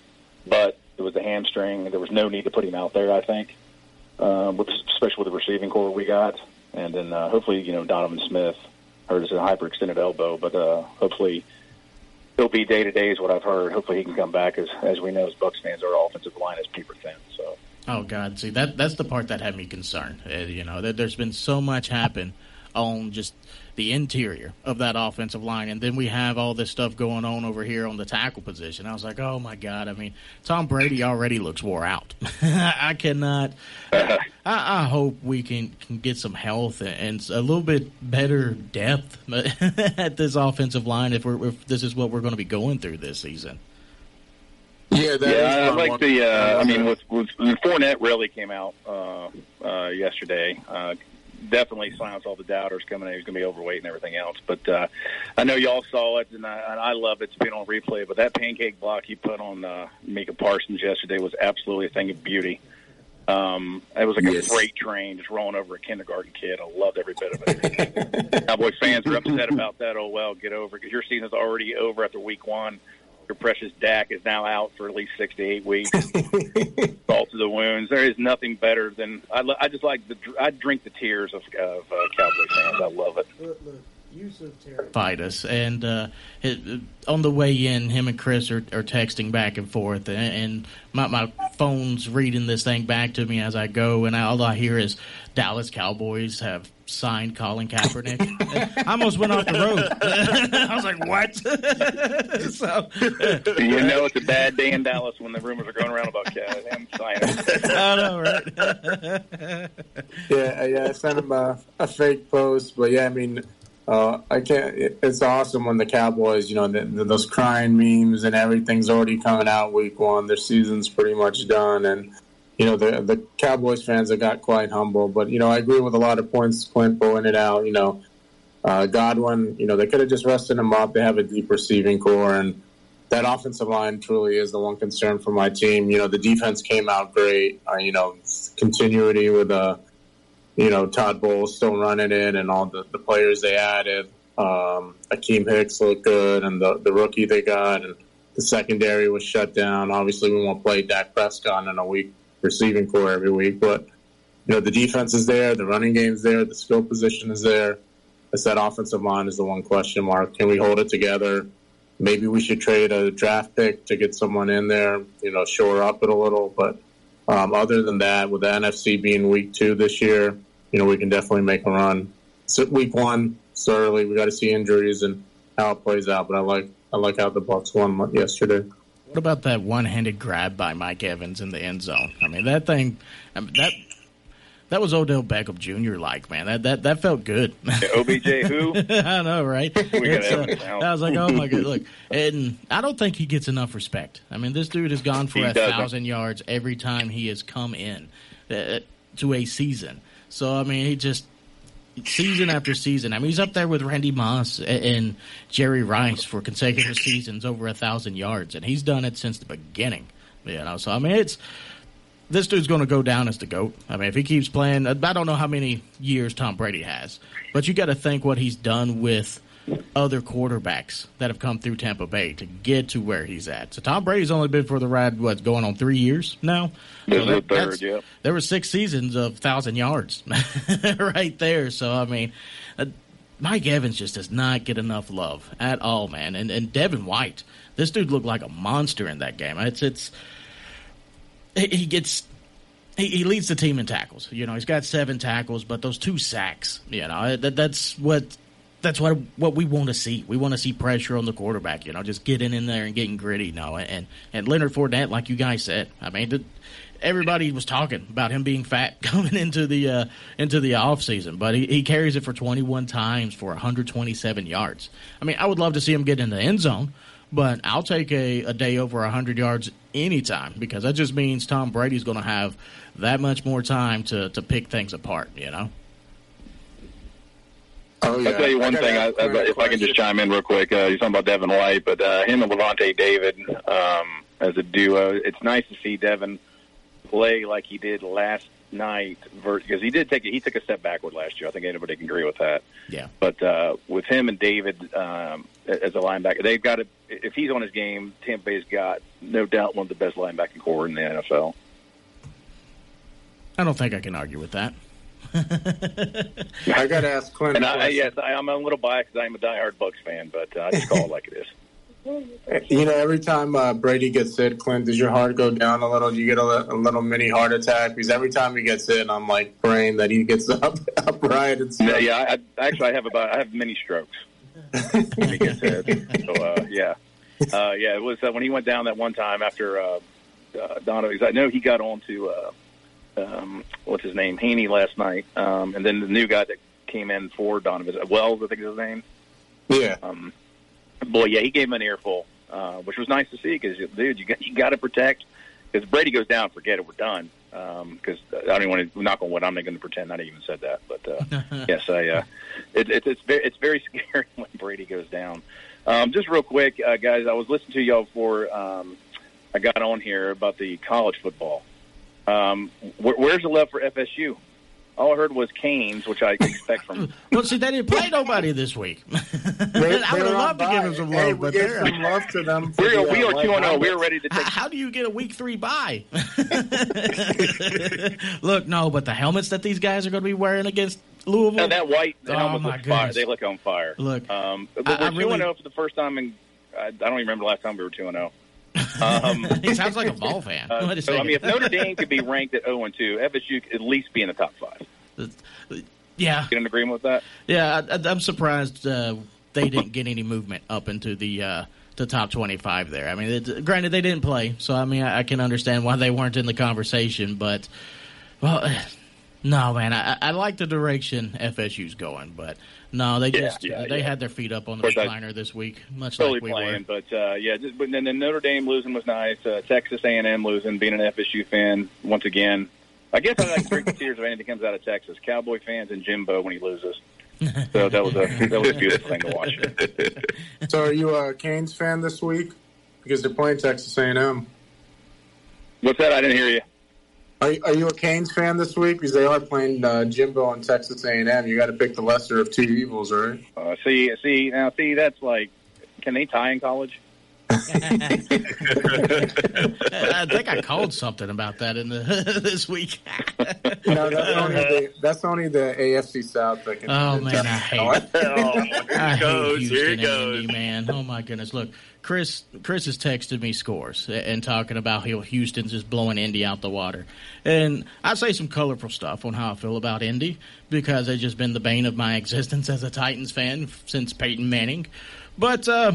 but it was the hamstring. There was no need to put him out there. I think, um, with, especially with the receiving corps we got, and then uh, hopefully you know Donovan Smith hurt his hyperextended elbow, but uh, hopefully he'll be day to day is what I've heard. Hopefully he can come back as as we know as Bucks fans, our offensive line is paper thin. So. Oh God! See that that's the part that had me concerned. Uh, you know, that there's been so much happen on just the interior of that offensive line, and then we have all this stuff going on over here on the tackle position. I was like, oh my god! I mean, Tom Brady already looks wore out. I cannot. I, I, hope we can, can get some health and a little bit better depth at this offensive line if, we're, if this is what we're going to be going through this season. Yeah, yeah. I like the. Uh, I mean, with, with Fournette really came out uh, uh, yesterday. Uh, definitely silence all the doubters coming in. He's going to be overweight and everything else. But uh, I know y'all saw it, and I, and I love it. It's been on replay. But that pancake block he put on uh, Micah Parsons yesterday was absolutely a thing of beauty. Um, it was like yes. a freight train just rolling over a kindergarten kid. I loved every bit of it. Cowboy fans are upset about that. Oh well, get over it because your season's already over after week one your precious Dak is now out for at least six to eight weeks. Salt to the wounds. There is nothing better than I. I just like the. I drink the tears of, of uh, Cowboy fans. I love it. Look, look. Fight us, and uh, on the way in, him and Chris are, are texting back and forth, and, and my, my phone's reading this thing back to me as I go, and all I hear is Dallas Cowboys have signed Colin Kaepernick. I almost went off the road. I was like, "What?" so, you know, it's a bad day in Dallas when the rumors are going around about him signing. I know, right? yeah, yeah. I sent him a, a fake post, but yeah, I mean. Uh, I can't. It's awesome when the Cowboys, you know, the, the, those crying memes and everything's already coming out week one. Their season's pretty much done, and you know, the the Cowboys fans have got quite humble. But you know, I agree with a lot of points Clint pointed out. You know, uh, Godwin, you know, they could have just rested him up. They have a deep receiving corps, and that offensive line truly is the one concern for my team. You know, the defense came out great. Uh, you know, continuity with uh, you know Todd Bowles still running it, and all the, the players they added. Um, Akiem Hicks looked good, and the the rookie they got, and the secondary was shut down. Obviously, we won't play Dak Prescott in a week receiving corps every week. But you know, the defense is there, the running game's there, the skill position is there. It's that offensive line is the one question mark. Can we hold it together? Maybe we should trade a draft pick to get someone in there, you know, shore up it a little. But um, other than that, with the NFC being week two this year, you know, we can definitely make a run. So week one, early, we got to see injuries and how it plays out. But I like I like how the Bucks won yesterday. What about that one-handed grab by Mike Evans in the end zone? I mean, that thing, I mean, that that was Odell Beckham Jr. like, man. That that that felt good. OBJ who? I know, right? Uh, I was like, oh my god, look, and I don't think he gets enough respect. I mean, this dude has gone for he a doesn't. thousand yards every time he has come in uh, to a season. So I mean, he just season after season. I mean, he's up there with Randy Moss and Jerry Rice for consecutive seasons over a thousand yards, and he's done it since the beginning. You know, so I mean, it's this dude's going to go down as the goat. I mean, if he keeps playing, I don't know how many years Tom Brady has, but you got to think what he's done with other quarterbacks that have come through Tampa Bay to get to where he's at. So Tom Brady's only been for the ride, what's going on three years now? So that, third, yeah. There were six seasons of thousand yards right there. So I mean, uh, Mike Evans just does not get enough love at all, man. And and Devin White, this dude looked like a monster in that game. It's it's he gets he, leads the team in tackles. You know, he's got seven tackles, but those two sacks, you know, that, that's what that's what what we want to see. We want to see pressure on the quarterback. You know, just getting in there and getting gritty. You know, and and Leonard Fournette, like you guys said, I mean, everybody was talking about him being fat coming into the uh, into the off season, but he, he carries it for 21 times for 127 yards. I mean, I would love to see him get in the end zone, but I'll take a, a day over 100 yards anytime because that just means Tom Brady's going to have that much more time to to pick things apart. You know. Oh, yeah. I'll tell you one I thing, I, I, if I can just chime in real quick. Uh, you're talking about Devin White, but uh, him and Lavonte David um, as a duo, it's nice to see Devin play like he did last night because he did take he took a step backward last year. I think anybody can agree with that. Yeah. But uh, with him and David um, as a linebacker, they've got to. If he's on his game, Tampa Bay's got no doubt one of the best linebacking corps in the NFL. I don't think I can argue with that. I got to ask Clint. And I, yes, I, am a little biased because I'm a diehard Bucks fan, but uh, I just call it like it is. You know, every time uh, Brady gets hit, Clint, does your heart go down a little? Do you get a, a little mini heart attack? Because every time he gets hit, I'm like praying that he gets up upright and stuff. Yeah, yeah. I, I, actually, I have about I have many strokes when he gets hit. So uh, yeah, uh, yeah. It was uh, when he went down that one time after uh, uh, Donovan. 'cause I know he got on to uh, um, what's his name, Hainsey last night, um, and then the new guy that came in for Donovan, Wells, I think is his name. Yeah. Um, boy, yeah, he gave him an earful, uh, which was nice to see because, dude, you got you got to protect. Because Brady goes down, forget it, we're done. Because I don't even want to knock on wood. I'm not going to pretend I even said that, but uh, yes, I. Uh, it, it, it's very it's very scary when Brady goes down. Um, just real quick, uh, guys, I was listening to y'all before um, I got on here about the college football. Um, where, where's the love for FSU? All I heard was Canes, which I expect from. Well, see, they didn't play nobody this week. They- I they would have were loved to on give bye. them some love, we but gave they're. some love to them. We are the, we uh, are White two and zero. We are ready to How, take. how do you get a week three bye? Look, no, but the helmets that these guys are going to be wearing against Louisville. No, that white, that Oh, almost my looks fire. They look on fire. Look, um, but I- I we're two really- and zero for the first time in. I, I don't even remember the last time we were two and zero. Um, he sounds like a ball fan. uh, so I mean, if. Notre Dame could be ranked at zero and two, FSU could at least be in the top five. yeah, Get an agreement with that? yeah, I, I'm surprised uh, they didn't get any movement up into the uh, the top 25 there. I mean, it, granted they didn't play, so I mean I, I can understand why they weren't in the conversation, but well. No man, I, I like the direction FSU's going, but no, they Yeah, just yeah, they yeah. had their feet up on the Of recliner this week, much Totally like we playing, were. but uh, yeah. Just, but then, then Notre Dame losing was nice. Uh, Texas A&M losing, being an FSU fan once again. I guess I like to drink the tears of anything comes out of Texas. Cowboy fans and Jimbo when he loses. So that was a that was a beautiful thing to watch. So, are you a Canes fan this week? Because they're playing Texas A&M. What's that? I didn't hear you. Are, are you a Canes fan this week? Because they are playing uh, Jimbo and Texas A&M. You got to pick the lesser of two evils, right? Uh, see, see now, see that's like, can they tie in college? I think I called something about that in the this week. No, that's only the, that's only the AFC South that can. Oh man, I hate it. Oh, I goes, hate here Houston it and goes. Indy, man. Oh my goodness! Look, Chris, Chris has texted me scores and talking about how Houston's just blowing Indy out the water, and I say some colorful stuff on how I feel about Indy because they've just been the bane of my existence as a Titans fan since Peyton Manning. But uh,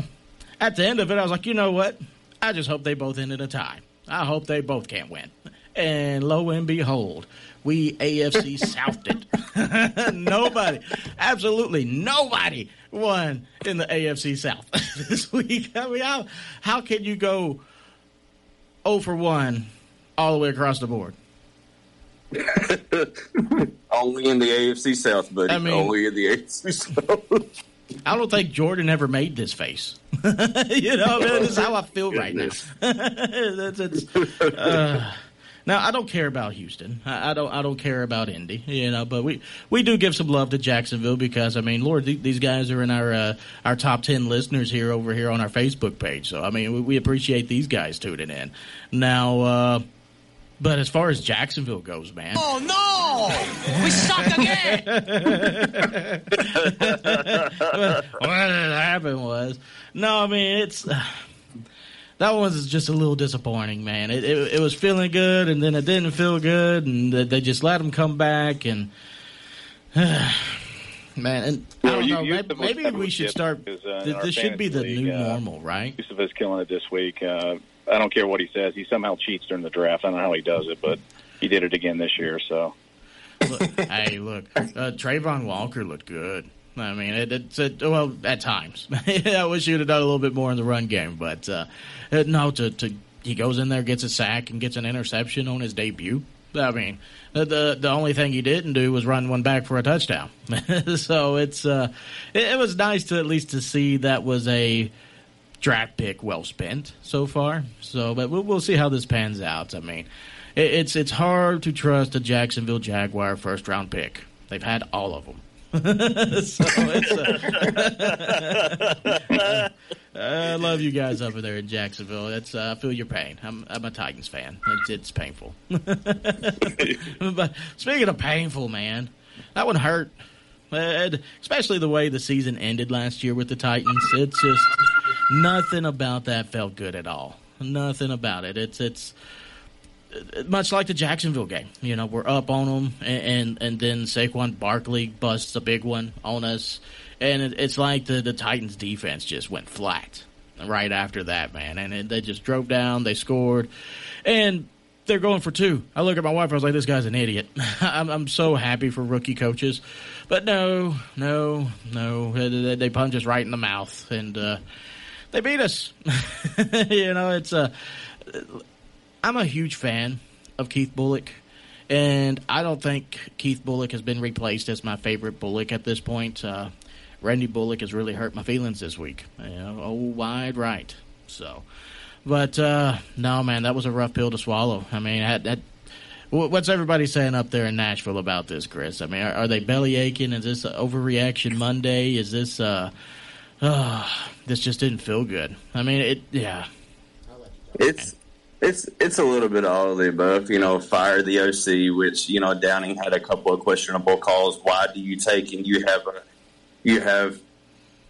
at the end of it, I was like, you know what? I just hope they both end in a tie. I hope they both can't win. And lo and behold, we AFC Southed it. nobody, absolutely nobody won in the AFC South this week. I mean, how, how can you go 0 for 1 all the way across the board? Only in the AFC South, buddy. I mean- Only in the AFC South. I don't think Jordan ever made this face. you know, man, this is how I feel right now. That's- it's, uh, now I don't care about Houston. I, I don't. I don't care about Indy. You know, but we we do give some love to Jacksonville because I mean, Lord, th- these guys are in our uh, our top ten listeners here over here on our Facebook page. So I mean, we, we appreciate these guys tuning in. Now, uh, but as far as Jacksonville goes, man. Oh no! We suck again! what happened was no i mean it's that one was just a little disappointing man it, it, it was feeling good and then it didn't feel good and they, they just let him come back and man and i don't you- know maybe, maybe we should start because, uh, th- this should be the fantasy new uh, normal right Yusuf is killing it this week. Uh, I don't care what he says. He somehow cheats during the draft. I don't know how he does it, but he did it again this year. So hey, look, uh, Travon Walker looked good. I mean, it, it, well at times. I wish you'd have done a little bit more in the run game, but uh, no, to, to he goes in there, gets a sack, and gets an interception on his debut. I mean, the the, only thing he didn't do was run one back for a touchdown. so it's uh, it, it was nice to at least to see that was a draft pick well spent so far. So, but we'll, we'll see how this pans out. I mean, it's it's hard to trust a Jacksonville Jaguar first round pick. They've had all of them. so uh, I love you guys over there in Jacksonville. Uh, I feel your pain. I'm I'm a Titans fan. It's, it's painful. but speaking of painful, man, that one hurt. Uh, especially the way the season ended last year with the Titans. It's just nothing about that felt good at all. Nothing about it. It's it's much like the Jacksonville game. You know, we're up on them, and and, and then Saquon Barkley busts a big one on us, and it, it's like the the Titans defense just went flat right after that, man, and it, they just drove down, they scored, and they're going for two. I look at my wife. I was like, "This guy's an idiot." I'm, I'm so happy for rookie coaches, but no, no, no. They, they punch us right in the mouth, and uh, they beat us. you know, it's a. Uh, I'm a huge fan of Keith Bulluck, and I don't think Keith Bulluck has been replaced as my favorite Bullock at this point. Uh, Randy Bullock has really hurt my feelings this week. Oh, wide right. So, but uh, no, man, that was a rough pill to swallow. I mean, that what's everybody saying up there in Nashville about this, Chris? I mean, are, are they belly aching? Is this overreaction Monday? Is this uh, uh, this just didn't feel good? I mean, it, yeah. It's it's it's a little bit all of the above. You know, fire the OC, which you know Downing had a couple of questionable calls. Why do you take and you have a you have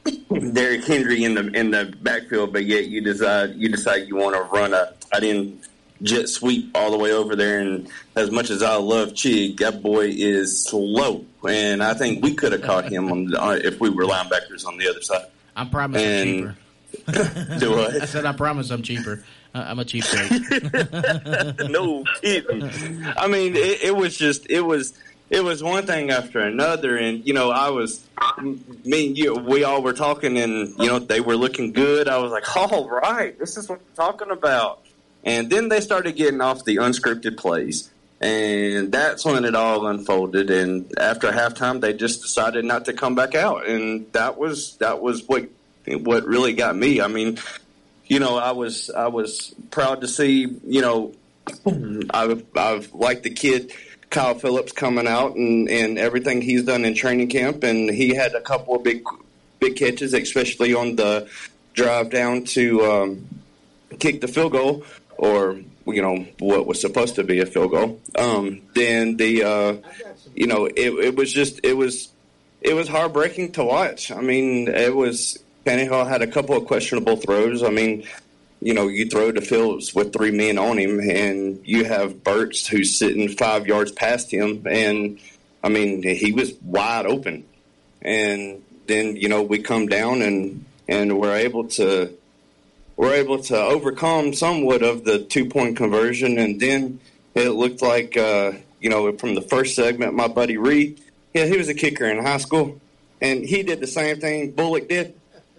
Derrick Henry in the in the backfield, but yet you decide you decide you want to run a tight end jet sweep all the way over there. And as much as I love Chig, that boy is slow, and I think we could have caught him on the, uh, if we were linebackers on the other side. I promise and, I'm cheaper. Do what? I said I promise I'm cheaper. I'm a cheap no kidding. I mean, it, it, was just it was it was one thing after another, and you know, I was me and you, we all were talking, and you know, they were looking good. I was like, all right, this is what we're talking about. And then they started getting off the unscripted plays. And that's when it all unfolded. And after halftime, they just decided not to come back out. And that was that was what what really got me. I mean, you know, I was I was proud to see. You know, I've I've liked the kid Kyle Phillips coming out and and everything he's done in training camp, and he had a couple of big big catches, especially on the drive down to um, kick the field goal or you know what was supposed to be a field goal. Um, then the uh, you know it, it was just it was it was heartbreaking to watch. I mean, it was Tannehill had a couple of questionable throws. I mean, you know, you throw to Phillips with three men on him, and you have Burks who's sitting five yards past him, and I mean, he was wide open. And then you know we come down and and we're able to we're able to overcome somewhat of the two point conversion, and then it looked like uh, you know from the first segment, my buddy Reed, yeah, he was a kicker in high school, and he did the same thing Bullock did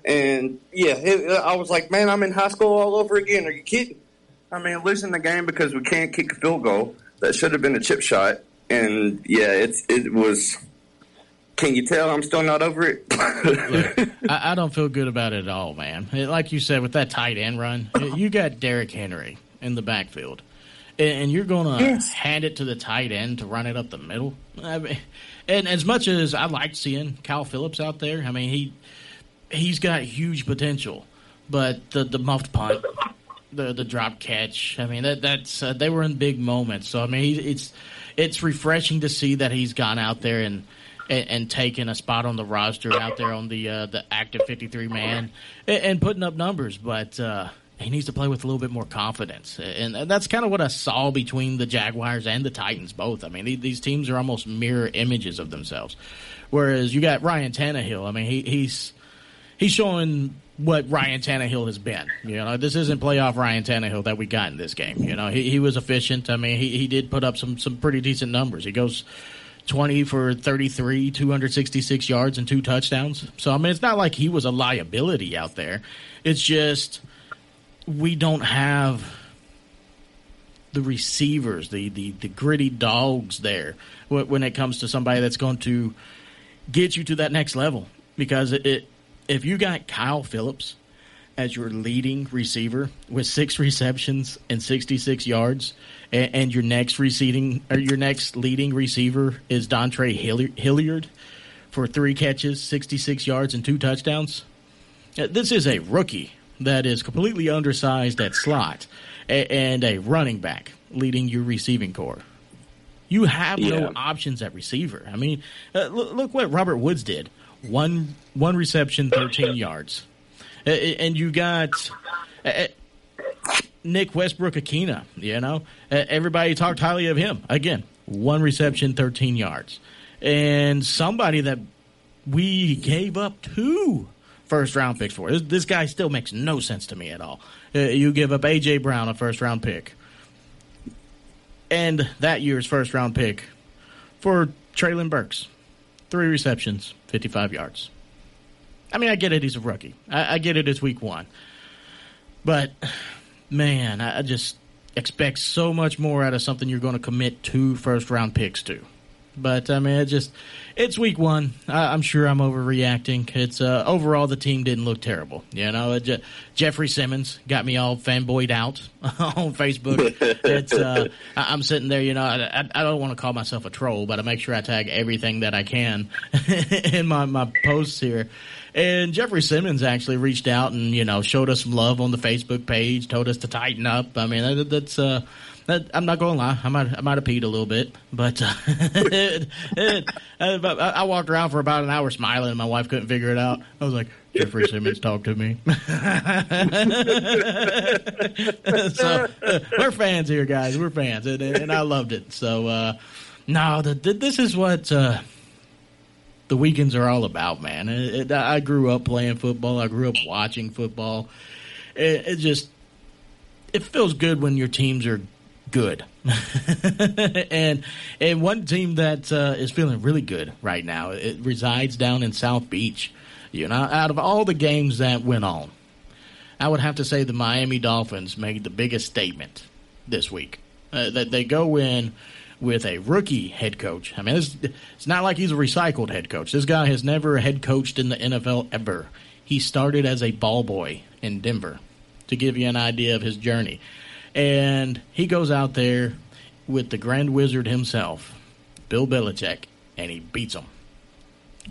and yeah, it, I was like, man, I'm in high school all over again. Are you kidding? I mean, losing the game because we can't kick a field goal that should have been a chip shot. And yeah, it's it was. Can you tell I'm still not over it? Look, I, I, don't feel good about it at all, man. Like you said, with that tight end run, you got Derrick Henry in the backfield, and, you're going to yes. hand it to the tight end to run it up the middle. I mean, and as much as I liked seeing Kyle Phillips out there, I mean he he's got huge potential, but the the muffed punt, the the drop catch. I mean that that's uh, they were in big moments. So I mean it's it's refreshing to see that he's gone out there and. And, and taken a spot on the roster out there on the uh, the active 53 man and, and putting up numbers, but uh, he needs to play with a little bit more confidence. And, that's kind of what I saw between the Jaguars and the Titans both. I mean, these teams are almost mirror images of themselves. Whereas you got Ryan Tannehill. I mean, he, he's he's showing what Ryan Tannehill has been. You know, this isn't playoff Ryan Tannehill that we got in this game. You know, he, he was efficient. I mean, he, he did put up some some pretty decent numbers. He goes 20 for 33, 266 yards and two touchdowns. So I mean, it's not like he was a liability out there. It's just we don't have the receivers, the the, the gritty dogs there when it comes to somebody that's going to get you to that next level because it, it if you got Kyle Phillips as your leading receiver with six receptions and 66 yards, and, and your next receiving or your next leading receiver is Dontre Hilliard for three catches, 66 yards, and two touchdowns. Uh, this is a rookie that is completely undersized at slot and a running back leading your receiving corps. You have yeah. no options at receiver. I mean, uh, look, look what Robert Woods did one one reception, thirteen yards, and you got Nick Westbrook-Ikhine. You know, everybody talked highly of him. Again, one reception, 13 yards, and somebody that we gave up two first round picks for. This, this guy still makes no sense to me at all. Uh, you give up AJ Brown, a first round pick, and that year's first round pick for Treylon Burks, three receptions, 55 yards. I mean, I get it. He's a rookie. I, I get it. It's week one. But, man, I, I just expect so much more out of something you're going to commit two first round picks to. But I mean, it just it's week one. I, I'm sure I'm overreacting. It's uh, overall the team didn't look terrible. You know, Jeffrey Simmons got me all fanboyed out on Facebook. it's uh, I, I'm sitting there. You know, I, I, don't want to call myself a troll, but I make sure I tag everything that I can in my my posts here. And Jeffrey Simmons actually reached out and you know showed us some love on the Facebook page, told us to tighten up. I mean, that, that's. Uh, I'm not going to lie. I might, I might have peed a little bit, but uh, it, it, uh, I I walked around for about an hour smiling, and my wife couldn't figure it out. I was like, Jeffrey Simmons, talk to me. so uh, we're fans here, guys. We're fans, and, and I loved it. So uh, no, the, the, this is what. Uh, the weekends are all about, man. It, it, I grew up playing football. I grew up watching football. It, it just it feels good when your teams are good. and and one team that uh, is feeling really good right now. It resides down in South Beach. You know, out of all the games that went on, I would have to say the Miami Dolphins made the biggest statement this week. Uh, that they go in with a rookie head coach. I mean, it's, it's not like he's a recycled head coach. This guy has never head coached in the NFL ever. He started as a ball boy in Denver to give you an idea of his journey. And he goes out there with the Grand Wizard himself, Bill Belichick, and he beats him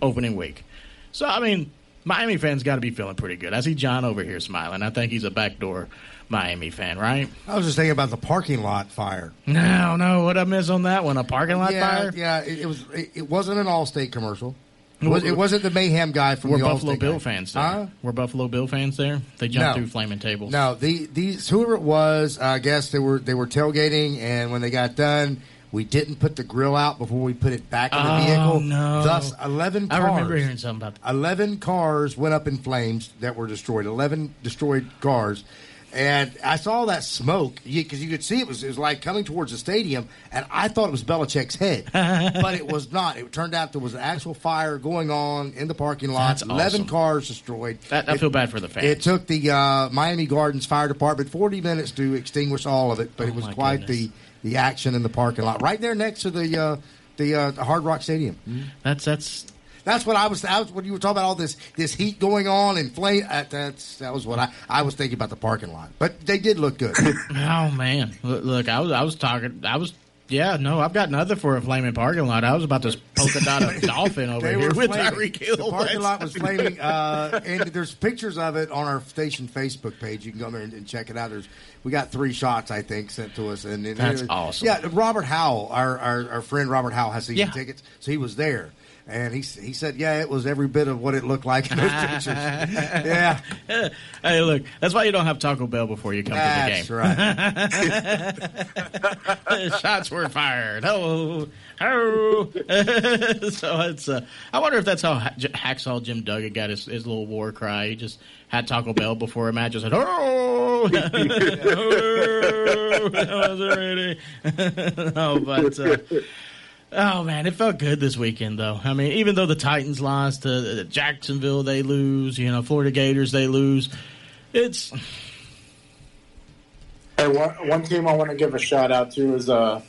opening week. So, I mean, Miami fans got to be feeling pretty good. I see John over here smiling. I think he's a backdoor Miami fan, right? I was just thinking about the parking lot fire. No, no. What I miss on that one? A parking lot yeah, fire? Yeah, it, it was. It, it wasn't an Allstate commercial. It, was, wasn't the mayhem guy from We're the Buffalo Bill guy. fans there. Huh? We're Buffalo Bill fans there. They jumped No. through flaming tables. No, the these whoever it was, I guess they were they were tailgating, and when they got done, we didn't put the grill out before we put it back in the Oh, vehicle. no. Thus, eleven. I remember hearing something about that. Eleven cars went up in flames that were destroyed. Eleven destroyed cars. And I saw that smoke because you, could see it was it was like coming towards the stadium, and I thought it was Belichick's head, but it was not. It turned out there was an actual fire going on in the parking lot. That's Eleven awesome. cars destroyed. That- I It- feel bad for the fans. It took the uh, Miami Gardens Fire Department 40 minutes to extinguish all of it, but it was Oh quite the, the action in the parking lot, right there next to the uh, the, uh, the Hard Rock Stadium. That's that's That's what I was. That was when you were talking about all this this heat going on and flame. Uh, that's that was what I I was thinking about the parking lot. But they did look good. Oh man, look, look, I was I was talking, I was yeah, no, I've got nothing for a flaming parking lot. I was about to polka dot a dolphin over here were with. Tyreek Hill. The parking lot was flaming, uh, and there's pictures of it on our station Facebook page. You can go there and, and check it out. There's we got three shots, I think, sent to us, and, and That's it- awesome. Yeah, Robert Howell, our, our our friend Robert Howell has season Yeah. tickets, so he was there. And he he said, yeah, it was every bit of what it looked like in those pictures. yeah, Hey, look, that's why you don't have Taco Bell before you come That's to the game. That's right. Shots were fired. Oh, oh. so it's. Uh, I wonder if that's how Ha- Hacksaw Jim Duggan got his, his little war cry. He just had Taco Bell before a match and said, "Oh, oh I wasn't ready." no, but. Uh, Oh man, it felt good this weekend though. I mean, even though the Titans lost to Jacksonville, they lose. You know, Florida Gators, they lose. It's Hey, one, one team I want to give a shout out to is uh,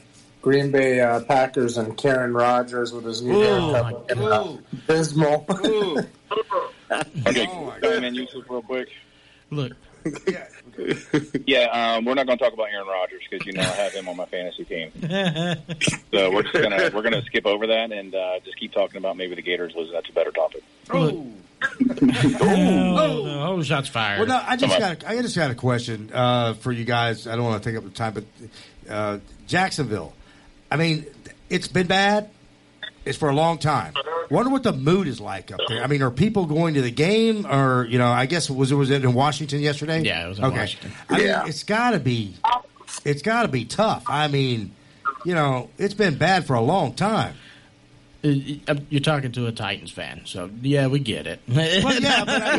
Green Bay uh, Packers and Karen Rodgers with his new Ooh, haircut. looking, uh, Abysmal. Okay, chime in, Yusuf, real quick. Look. Yeah, um, we're not going to talk about Aaron Rodgers because you know I have him on my fantasy team. So we're just gonna we're gonna skip over that and uh, just keep talking about maybe the Gators losing. That's a better topic. oh, no, oh, shots fired. Well, no, I just got a, I just got a question uh, for you guys. I don't want to take up the time, but uh, Jacksonville. I mean, it's been bad. It's for a long time. Wonder what the mood is like up there. I mean, are people going to the game, or you know? I guess was it was it in Washington yesterday? Yeah, it was in Washington. I mean, Yeah. it's got to be, it's got to be tough. I mean, you know, it's been bad for a long time. Uh, You're talking to a Titans fan, so yeah, we get it. Well, yeah, but I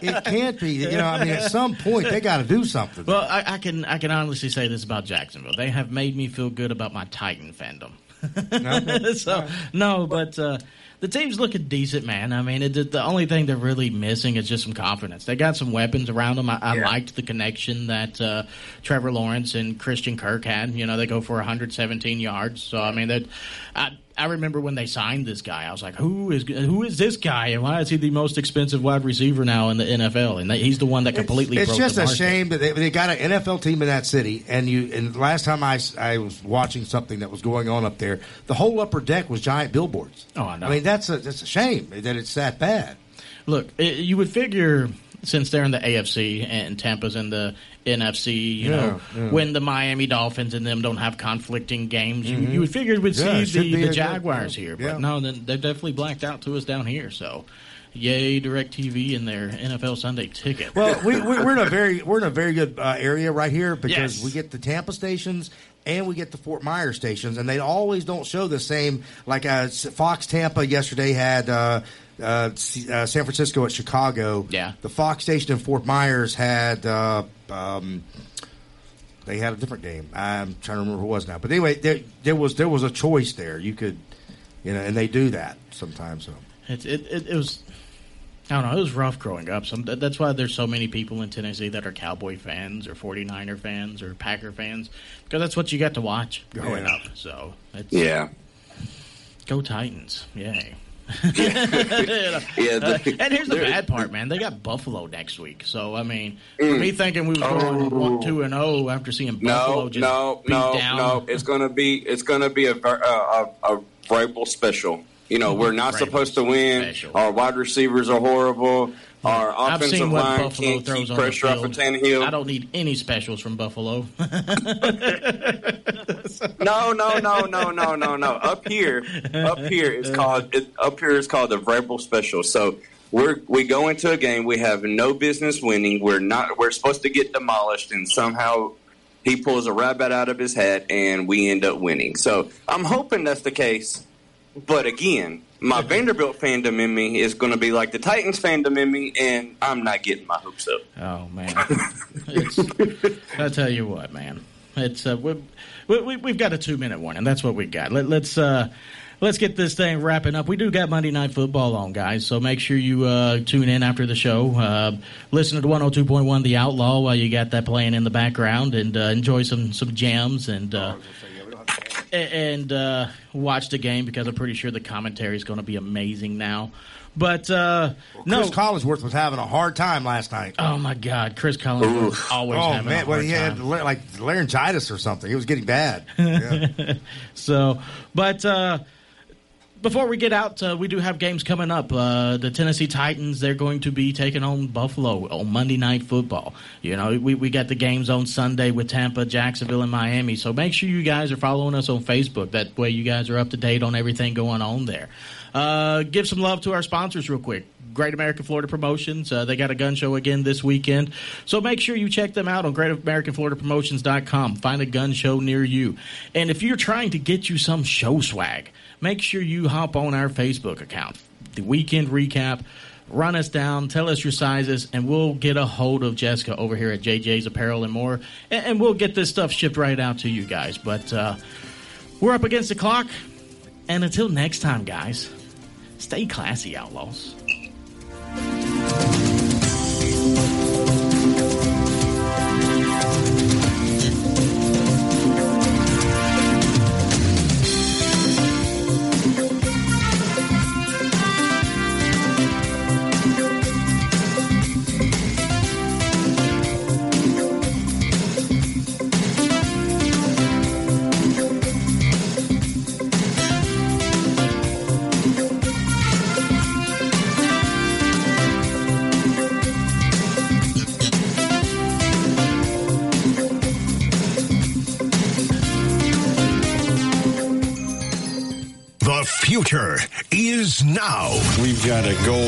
mean, it can't be. You know, I mean, at some point they got to do something. Well, I, I can I can honestly say this about Jacksonville. They have made me feel good about my Titan fandom. so no, but uh, the team's looking decent, man. I mean, it, the only thing they're really missing is just some confidence. They got some weapons around them. I, I Yeah. liked the connection that uh, Trevor Lawrence and Christian Kirk had. You know, they go for 117 yards. So I mean, that I. I remember when they signed this guy. I was like, "Who is who is this guy, and why is he the most expensive wide receiver now in the NFL?" And they, he's the one that completely. It's broke just the a shame that they, they got an NFL team in that city, and you. And last time I, I was watching something that was going on up there, the whole upper deck was giant billboards. Oh, I know. I mean, that's a that's a shame that it's that bad. Look, it, you would figure since they're in the AFC and Tampa's in the NFC, you Yeah, know, yeah. when the Miami Dolphins and them don't have conflicting games, you, Mhm. you would figure we'd Yeah, see the, the Jaguars here. But no, then they're definitely blacked out to us down here. So, yay, DirecTV and their NFL Sunday ticket. Well, we, we, we're in a very we're in a very good uh, area right here because Yes. we get the Tampa stations and we get the Fort Myers stations, and they always don't show the same. Like uh, Fox Tampa yesterday had. Uh, uh, uh, San Francisco at Chicago. Yeah. The Fox station in Fort Myers had uh, um, they had a different game. I'm trying to remember who it was now. But anyway, there, there was there was a choice there. You could, you know, and they do that sometimes. So. It, it, it, it was. I don't know. It was rough growing up. Some, that's why there's so many people in Tennessee that are Cowboy fans or 49er fans or Packer fans because that's what you got to watch growing Yeah. up. So it's, Yeah. go Titans! Yay! Yeah, Uh, and here's the bad part, man. They got Buffalo next week. So I mean, Mm. for me thinking we was going one, two and zero after seeing Buffalo No, just no, no, down. no. It's gonna be it's gonna be a a, a Vrabel special. You know, we're not Vrabel supposed to win. Our wide receivers are horrible. Our I've offensive seen what line Buffalo can't throws keep on the pressure off of field. Tannehill. I don't need any specials from Buffalo. No, no, no, no, no, no, no. Up here, up here is called it, up here is called the Vrabel special. So we're we go into a game we have no business winning. We're not we're supposed to get demolished, and somehow he pulls a rabbit out of his hat, and we end up winning. So I'm hoping that's the case. But again, my Vanderbilt fandom in me is going to be like the Titans fandom in me, and I'm not getting my hopes up. Oh man, I tell you what, man, it's uh, we, we, we've got a two minute warning. That's what we got. Let, let's uh, let's get this thing wrapping up. We do got Monday Night Football on, guys, so make sure you uh, tune in after the show. Uh, listen to one hundred two point one The Outlaw while you got that playing in the background, and uh, enjoy some some jams and. And uh, watch the game because I'm pretty sure the commentary is going to be amazing now. But uh, no, Chris Collinsworth was having a hard time last night. Oh my God, Chris Collins was always oh having man, a well hard he had time. la- like laryngitis or something. It was getting bad. Yeah. so, but uh, before we get out, uh, we do have games coming up. Uh, the Tennessee Titans they're going to be taking on Buffalo on Monday Night Football. You know, we we got the games on Sunday with Tampa, Jacksonville, and Miami. So make sure you guys are following us on Facebook. That way, you guys are up to date on everything going on there. Uh, give some love to our sponsors real quick. Great American Florida Promotions. Uh, they got a gun show again this weekend. So make sure you check them out on greatamericanfloridapromotions.com. Find a gun show near you. And if you're trying to get you some show swag, make sure you hop on our Facebook account. The weekend recap. Run us down, tell us your sizes, and we'll get a hold of Jessica over here at JJ's Apparel and more, and, and we'll get this stuff shipped right out to you guys. But uh, we're up against the clock, and until next time, guys, stay classy, outlaws. Now. We've got a goal